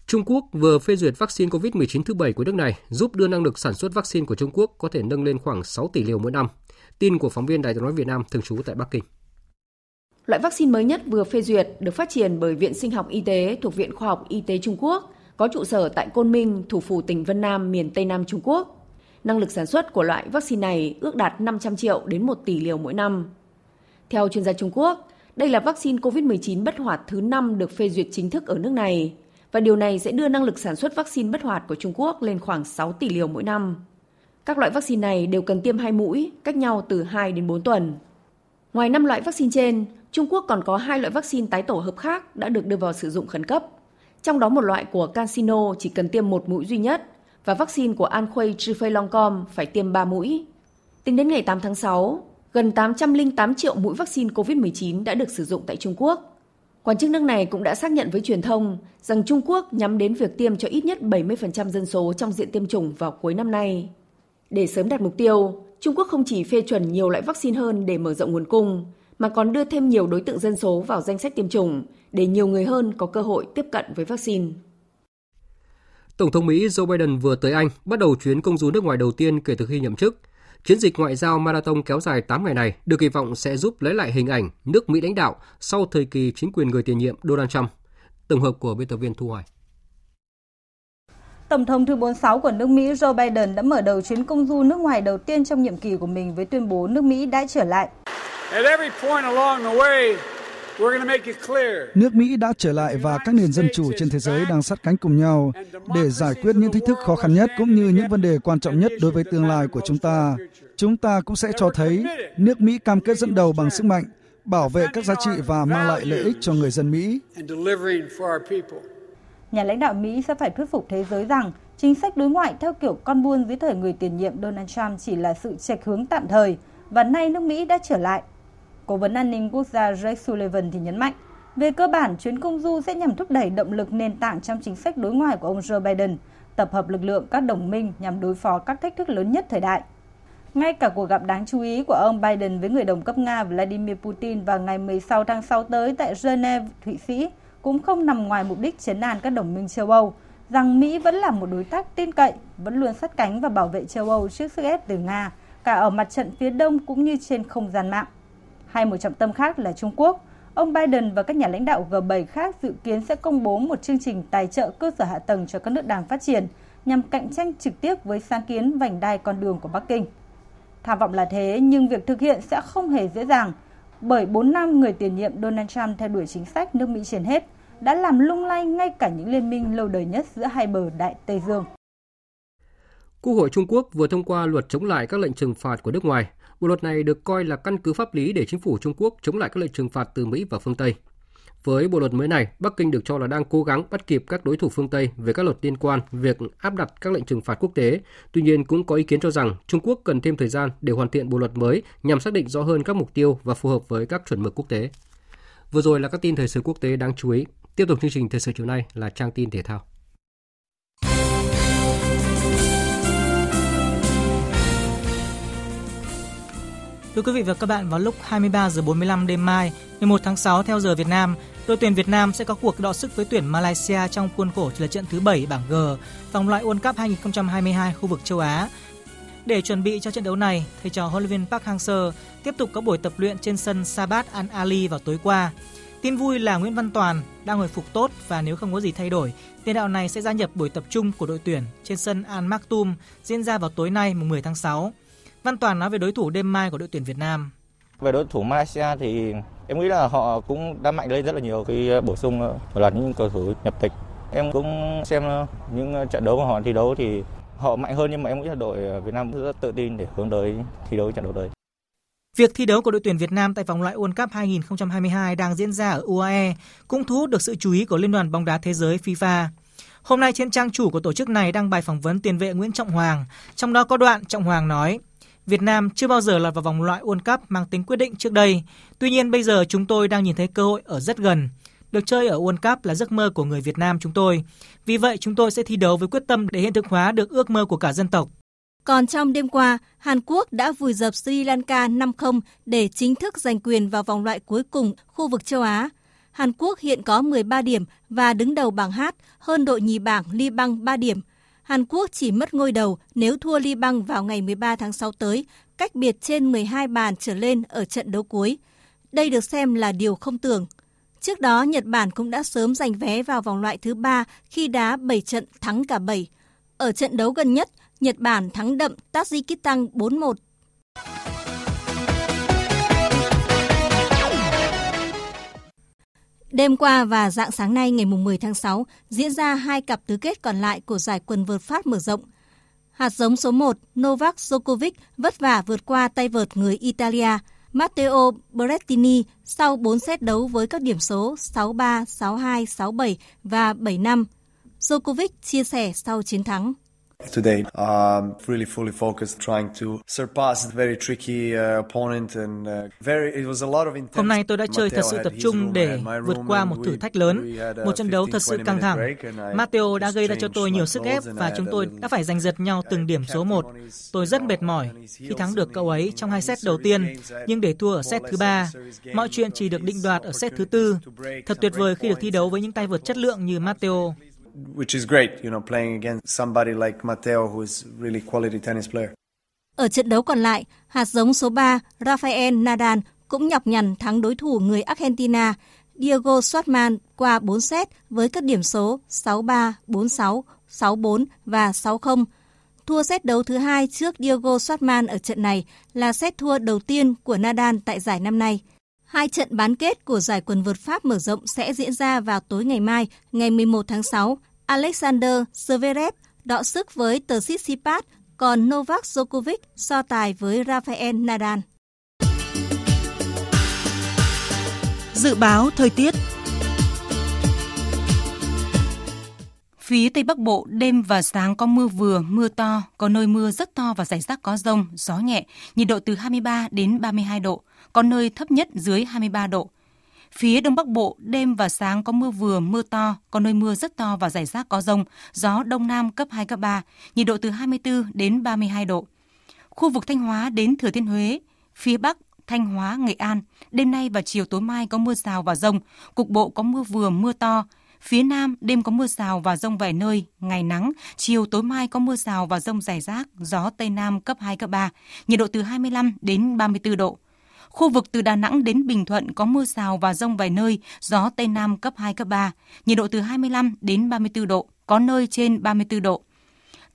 Trung Quốc vừa phê duyệt vaccine COVID-19 thứ bảy của nước này, giúp đưa năng lực sản xuất vaccine của Trung Quốc có thể nâng lên khoảng 6 tỷ liều mỗi năm. Tin của phóng viên Đài tiếng nói Việt Nam thường trú tại Bắc Kinh. Loại vaccine mới nhất vừa phê duyệt được phát triển bởi Viện Sinh học Y tế thuộc Viện Khoa học Y tế Trung Quốc, có trụ sở tại Côn Minh, thủ phủ tỉnh Vân Nam, miền Tây Nam Trung Quốc. Năng lực sản xuất của loại vaccine này ước đạt 500 triệu đến 1 tỷ liều mỗi năm. Theo chuyên gia Trung Quốc, đây là vaccine COVID-19 bất hoạt thứ 5 được phê duyệt chính thức ở nước này và điều này sẽ đưa năng lực sản xuất vaccine bất hoạt của Trung Quốc lên khoảng 6 tỷ liều mỗi năm. Các loại vaccine này đều cần tiêm hai mũi, cách nhau từ 2 đến 4 tuần. Ngoài 5 loại vaccine trên, Trung Quốc còn có hai loại vaccine tái tổ hợp khác đã được đưa vào sử dụng khẩn cấp. Trong đó một loại của CanSino chỉ cần tiêm một mũi duy nhất và vaccine của An Khuây Trifei Longcom phải tiêm 3 mũi. Tính đến ngày 8 tháng 6, gần 808 triệu mũi vaccine COVID-19 đã được sử dụng tại Trung Quốc. Quan chức nước này cũng đã xác nhận với truyền thông rằng Trung Quốc nhắm đến việc tiêm cho ít nhất 70% dân số trong diện tiêm chủng vào cuối năm nay. Để sớm đạt mục tiêu, Trung Quốc không chỉ phê chuẩn nhiều loại vaccine hơn để mở rộng nguồn cung, mà còn đưa thêm nhiều đối tượng dân số vào danh sách tiêm chủng để nhiều người hơn có cơ hội tiếp cận với vaccine. Tổng thống Mỹ Joe Biden vừa tới Anh, bắt đầu chuyến công du nước ngoài đầu tiên kể từ khi nhậm chức. Chiến dịch ngoại giao marathon kéo dài 8 ngày này được kỳ vọng sẽ giúp lấy lại hình ảnh nước Mỹ lãnh đạo sau thời kỳ chính quyền người tiền nhiệm Donald Trump. Tổng hợp của biên tập viên Thu Hoài. Tổng thống thứ 46 của nước Mỹ Joe Biden đã mở đầu chuyến công du nước ngoài đầu tiên trong nhiệm kỳ của mình với tuyên bố nước Mỹ đã trở lại. Nước Mỹ đã trở lại và các nền dân chủ trên thế giới đang sát cánh cùng nhau để giải quyết những thách thức khó khăn nhất cũng như những vấn đề quan trọng nhất đối với tương lai của chúng ta. Chúng ta cũng sẽ cho thấy nước Mỹ cam kết dẫn đầu bằng sức mạnh, bảo vệ các giá trị và mang lại lợi ích cho người dân Mỹ. Nhà lãnh đạo Mỹ sẽ phải thuyết phục thế giới rằng chính sách đối ngoại theo kiểu con buôn dưới thời người tiền nhiệm Donald Trump chỉ là sự chệch hướng tạm thời và nay nước Mỹ đã trở lại Cố vấn an ninh quốc gia Jake Sullivan thì nhấn mạnh, về cơ bản, chuyến công du sẽ nhằm thúc đẩy động lực nền tảng trong chính sách đối ngoại của ông Joe Biden, tập hợp lực lượng các đồng minh nhằm đối phó các thách thức lớn nhất thời đại. Ngay cả cuộc gặp đáng chú ý của ông Biden với người đồng cấp Nga Vladimir Putin vào ngày 16 tháng 6 tới tại Geneva, Thụy Sĩ cũng không nằm ngoài mục đích chấn an các đồng minh châu Âu, rằng Mỹ vẫn là một đối tác tin cậy, vẫn luôn sát cánh và bảo vệ châu Âu trước sức ép từ Nga, cả ở mặt trận phía đông cũng như trên không gian mạng. Hay một trọng tâm khác là Trung Quốc. Ông Biden và các nhà lãnh đạo G7 khác dự kiến sẽ công bố một chương trình tài trợ cơ sở hạ tầng cho các nước đang phát triển, nhằm cạnh tranh trực tiếp với sáng kiến vành đai con đường của Bắc Kinh. Tham vọng là thế, nhưng việc thực hiện sẽ không hề dễ dàng, bởi 4 năm người tiền nhiệm Donald Trump theo đuổi chính sách nước Mỹ trên hết đã làm lung lay ngay cả những liên minh lâu đời nhất giữa hai bờ Đại Tây Dương. Quốc hội Trung Quốc vừa thông qua luật chống lại các lệnh trừng phạt của nước ngoài. Bộ luật này được coi là căn cứ pháp lý để chính phủ Trung Quốc chống lại các lệnh trừng phạt từ Mỹ và phương Tây. Với bộ luật mới này, Bắc Kinh được cho là đang cố gắng bắt kịp các đối thủ phương Tây về các luật liên quan việc áp đặt các lệnh trừng phạt quốc tế. Tuy nhiên cũng có ý kiến cho rằng Trung Quốc cần thêm thời gian để hoàn thiện bộ luật mới nhằm xác định rõ hơn các mục tiêu và phù hợp với các chuẩn mực quốc tế. Vừa rồi là các tin thời sự quốc tế đáng chú ý. Tiếp tục chương trình thời sự chiều nay là trang tin thể thao. Thưa quý vị và các bạn, vào lúc 23 giờ 45 đêm mai, 11 tháng 6 theo giờ Việt Nam, đội tuyển Việt Nam sẽ có cuộc đọ sức với tuyển Malaysia trong khuôn khổ là trận thứ 7 bảng G, vòng loại World Cup 2022 khu vực châu Á. Để chuẩn bị cho trận đấu này, thầy trò huấn luyện viên Park Hang-seo tiếp tục có buổi tập luyện trên sân Sabat Al Ali vào tối qua. Tin vui là Nguyễn Văn Toàn đang hồi phục tốt và nếu không có gì thay đổi, tiền đạo này sẽ gia nhập buổi tập trung của đội tuyển trên sân Al Maktoum diễn ra vào tối nay mùng 10 tháng 6. Văn Toàn nói về đối thủ đêm mai của đội tuyển Việt Nam. Về đối thủ Malaysia thì em nghĩ là họ cũng đã mạnh lên rất là nhiều khi bổ sung một loạt những cầu thủ nhập tịch. Em cũng xem những trận đấu của họ thi đấu thì họ mạnh hơn nhưng mà em nghĩ là đội Việt Nam rất tự tin để hướng tới thi đấu trận đấu tới. Việc thi đấu của đội tuyển Việt Nam tại vòng loại World Cup 2022 đang diễn ra ở UAE cũng thu hút được sự chú ý của Liên đoàn bóng đá thế giới FIFA. Hôm nay trên trang chủ của tổ chức này đăng bài phỏng vấn tiền vệ Nguyễn Trọng Hoàng, trong đó có đoạn Trọng Hoàng nói: Việt Nam chưa bao giờ lọt vào vòng loại World Cup mang tính quyết định trước đây. Tuy nhiên bây giờ chúng tôi đang nhìn thấy cơ hội ở rất gần. Được chơi ở World Cup là giấc mơ của người Việt Nam chúng tôi. Vì vậy chúng tôi sẽ thi đấu với quyết tâm để hiện thực hóa được ước mơ của cả dân tộc. Còn trong đêm qua, Hàn Quốc đã vùi dập Sri Lanka 5-0 để chính thức giành quyền vào vòng loại cuối cùng khu vực châu Á. Hàn Quốc hiện có 13 điểm và đứng đầu bảng H, hơn đội nhì bảng Liban 3 điểm. Hàn Quốc chỉ mất ngôi đầu nếu thua Liban vào ngày 13 tháng 6 tới, cách biệt trên 12 bàn trở lên ở trận đấu cuối. Đây được xem là điều không tưởng. Trước đó, Nhật Bản cũng đã sớm giành vé vào vòng loại thứ 3 khi đá 7 trận thắng cả 7. Ở trận đấu gần nhất, Nhật Bản thắng đậm Tajikistan 4-1. Đêm qua và dạng sáng nay ngày 10 tháng 6 diễn ra hai cặp tứ kết còn lại của giải quần vợt Pháp mở rộng. Hạt giống số 1 Novak Djokovic vất vả vượt qua tay vợt người Italia Matteo Berrettini sau 4 set đấu với các điểm số 6-3, 6-2, 6-7 và 7-5. Djokovic chia sẻ sau chiến thắng. Today, um, really fully focused trying to surpass the very tricky uh, opponent and uh, very it was a lot of intense. Hôm nay tôi đã chơi thật sự tập trung để vượt qua một thử thách lớn, một trận đấu thật sự căng thẳng. Matteo đã gây ra cho tôi nhiều sức ép và chúng tôi đã phải giành giật nhau từng điểm số một. Tôi rất mệt mỏi khi thắng được cậu ấy trong hai set đầu tiên, nhưng để thua ở set thứ ba, mọi chuyện chỉ được định đoạt ở set thứ tư. Thật tuyệt vời khi được thi đấu với những tay vợt chất lượng như Matteo which is great, you know, playing against somebody like Matteo who is really quality tennis player. Ở trận đấu còn lại, hạt giống số 3 Rafael Nadal cũng nhọc nhằn thắng đối thủ người Argentina Diego Schwartzman qua 4 set với các điểm số 6-3, 4-6, 6-4 và 6-0. Thua set đấu thứ hai trước Diego Schwartzman ở trận này là set thua đầu tiên của Nadal tại giải năm nay. Hai trận bán kết của giải quần vợt Pháp mở rộng sẽ diễn ra vào tối ngày mai, ngày 11 tháng 6. Alexander Zverev đọ sức với tờ Tsitsipas, còn Novak Djokovic so tài với Rafael Nadal. Dự báo thời tiết Phía Tây Bắc Bộ, đêm và sáng có mưa vừa, mưa to, có nơi mưa rất to và rải rác có rông, gió nhẹ, nhiệt độ từ 23 đến 32 độ, có nơi thấp nhất dưới 23 độ. Phía Đông Bắc Bộ, đêm và sáng có mưa vừa, mưa to, có nơi mưa rất to và rải rác có rông, gió Đông Nam cấp 2, cấp 3, nhiệt độ từ 24 đến 32 độ. Khu vực Thanh Hóa đến Thừa Thiên Huế, phía Bắc, Thanh Hóa, Nghệ An, đêm nay và chiều tối mai có mưa rào và rông, cục bộ có mưa vừa, mưa to, Phía Nam đêm có mưa rào và rông vài nơi, ngày nắng, chiều tối mai có mưa rào và rông rải rác, gió Tây Nam cấp 2, cấp 3, nhiệt độ từ 25 đến 34 độ. Khu vực từ Đà Nẵng đến Bình Thuận có mưa rào và rông vài nơi, gió Tây Nam cấp 2, cấp 3, nhiệt độ từ 25 đến 34 độ, có nơi trên 34 độ.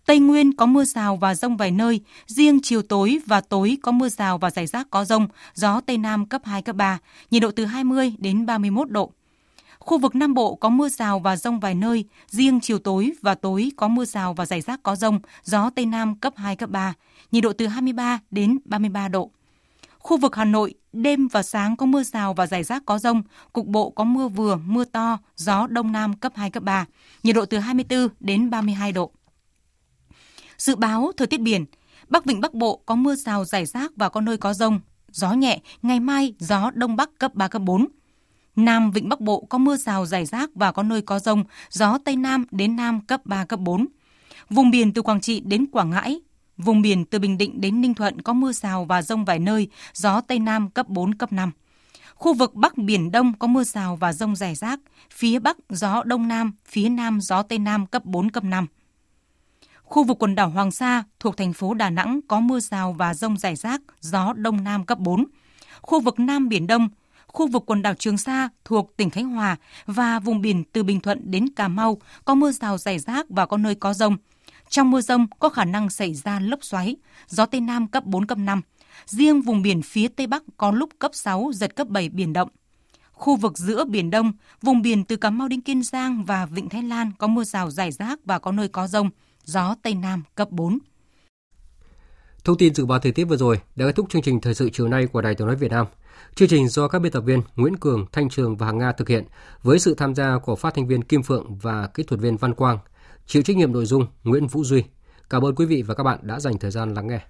Tây Nguyên có mưa rào và rông vài nơi, riêng chiều tối và tối có mưa rào và rải rác có rông, gió Tây Nam cấp 2, cấp 3, nhiệt độ từ 20 đến 31 độ. Khu vực Nam Bộ có mưa rào và rông vài nơi, riêng chiều tối và tối có mưa rào và rải rác có rông, gió Tây Nam cấp 2, cấp 3, nhiệt độ từ 23 đến 33 độ. Khu vực Hà Nội, đêm và sáng có mưa rào và rải rác có rông, cục bộ có mưa vừa, mưa to, gió Đông Nam cấp 2, cấp 3, nhiệt độ từ 24 đến 32 độ. Dự báo thời tiết biển, Bắc Vịnh Bắc Bộ có mưa rào rải rác và có nơi có rông, gió nhẹ, ngày mai gió Đông Bắc cấp 3, cấp 4. Nam Vịnh Bắc Bộ có mưa rào rải rác và có nơi có rông, gió Tây Nam đến Nam cấp 3, cấp 4. Vùng biển từ Quảng Trị đến Quảng Ngãi, vùng biển từ Bình Định đến Ninh Thuận có mưa rào và rông vài nơi, gió Tây Nam cấp 4, cấp 5. Khu vực Bắc Biển Đông có mưa rào và rông rải rác, phía Bắc gió Đông Nam, phía Nam gió Tây Nam cấp 4, cấp 5. Khu vực quần đảo Hoàng Sa thuộc thành phố Đà Nẵng có mưa rào và rông rải rác, gió Đông Nam cấp 4. Khu vực Nam Biển Đông, khu vực quần đảo Trường Sa thuộc tỉnh Khánh Hòa và vùng biển từ Bình Thuận đến Cà Mau có mưa rào rải rác và có nơi có rông. Trong mưa rông có khả năng xảy ra lốc xoáy, gió Tây Nam cấp 4, cấp 5. Riêng vùng biển phía Tây Bắc có lúc cấp 6, giật cấp 7 biển động. Khu vực giữa Biển Đông, vùng biển từ Cà Mau đến Kiên Giang và Vịnh Thái Lan có mưa rào rải rác và có nơi có rông gió Tây Nam cấp 4. Thông tin dự báo thời tiết vừa rồi đã kết thúc chương trình thời sự chiều nay của Đài Tiếng nói Việt Nam. Chương trình do các biên tập viên Nguyễn Cường, Thanh Trường và Hằng Nga thực hiện với sự tham gia của phát thanh viên Kim Phượng và kỹ thuật viên Văn Quang. Chịu trách nhiệm nội dung Nguyễn Vũ Duy. Cảm ơn quý vị và các bạn đã dành thời gian lắng nghe.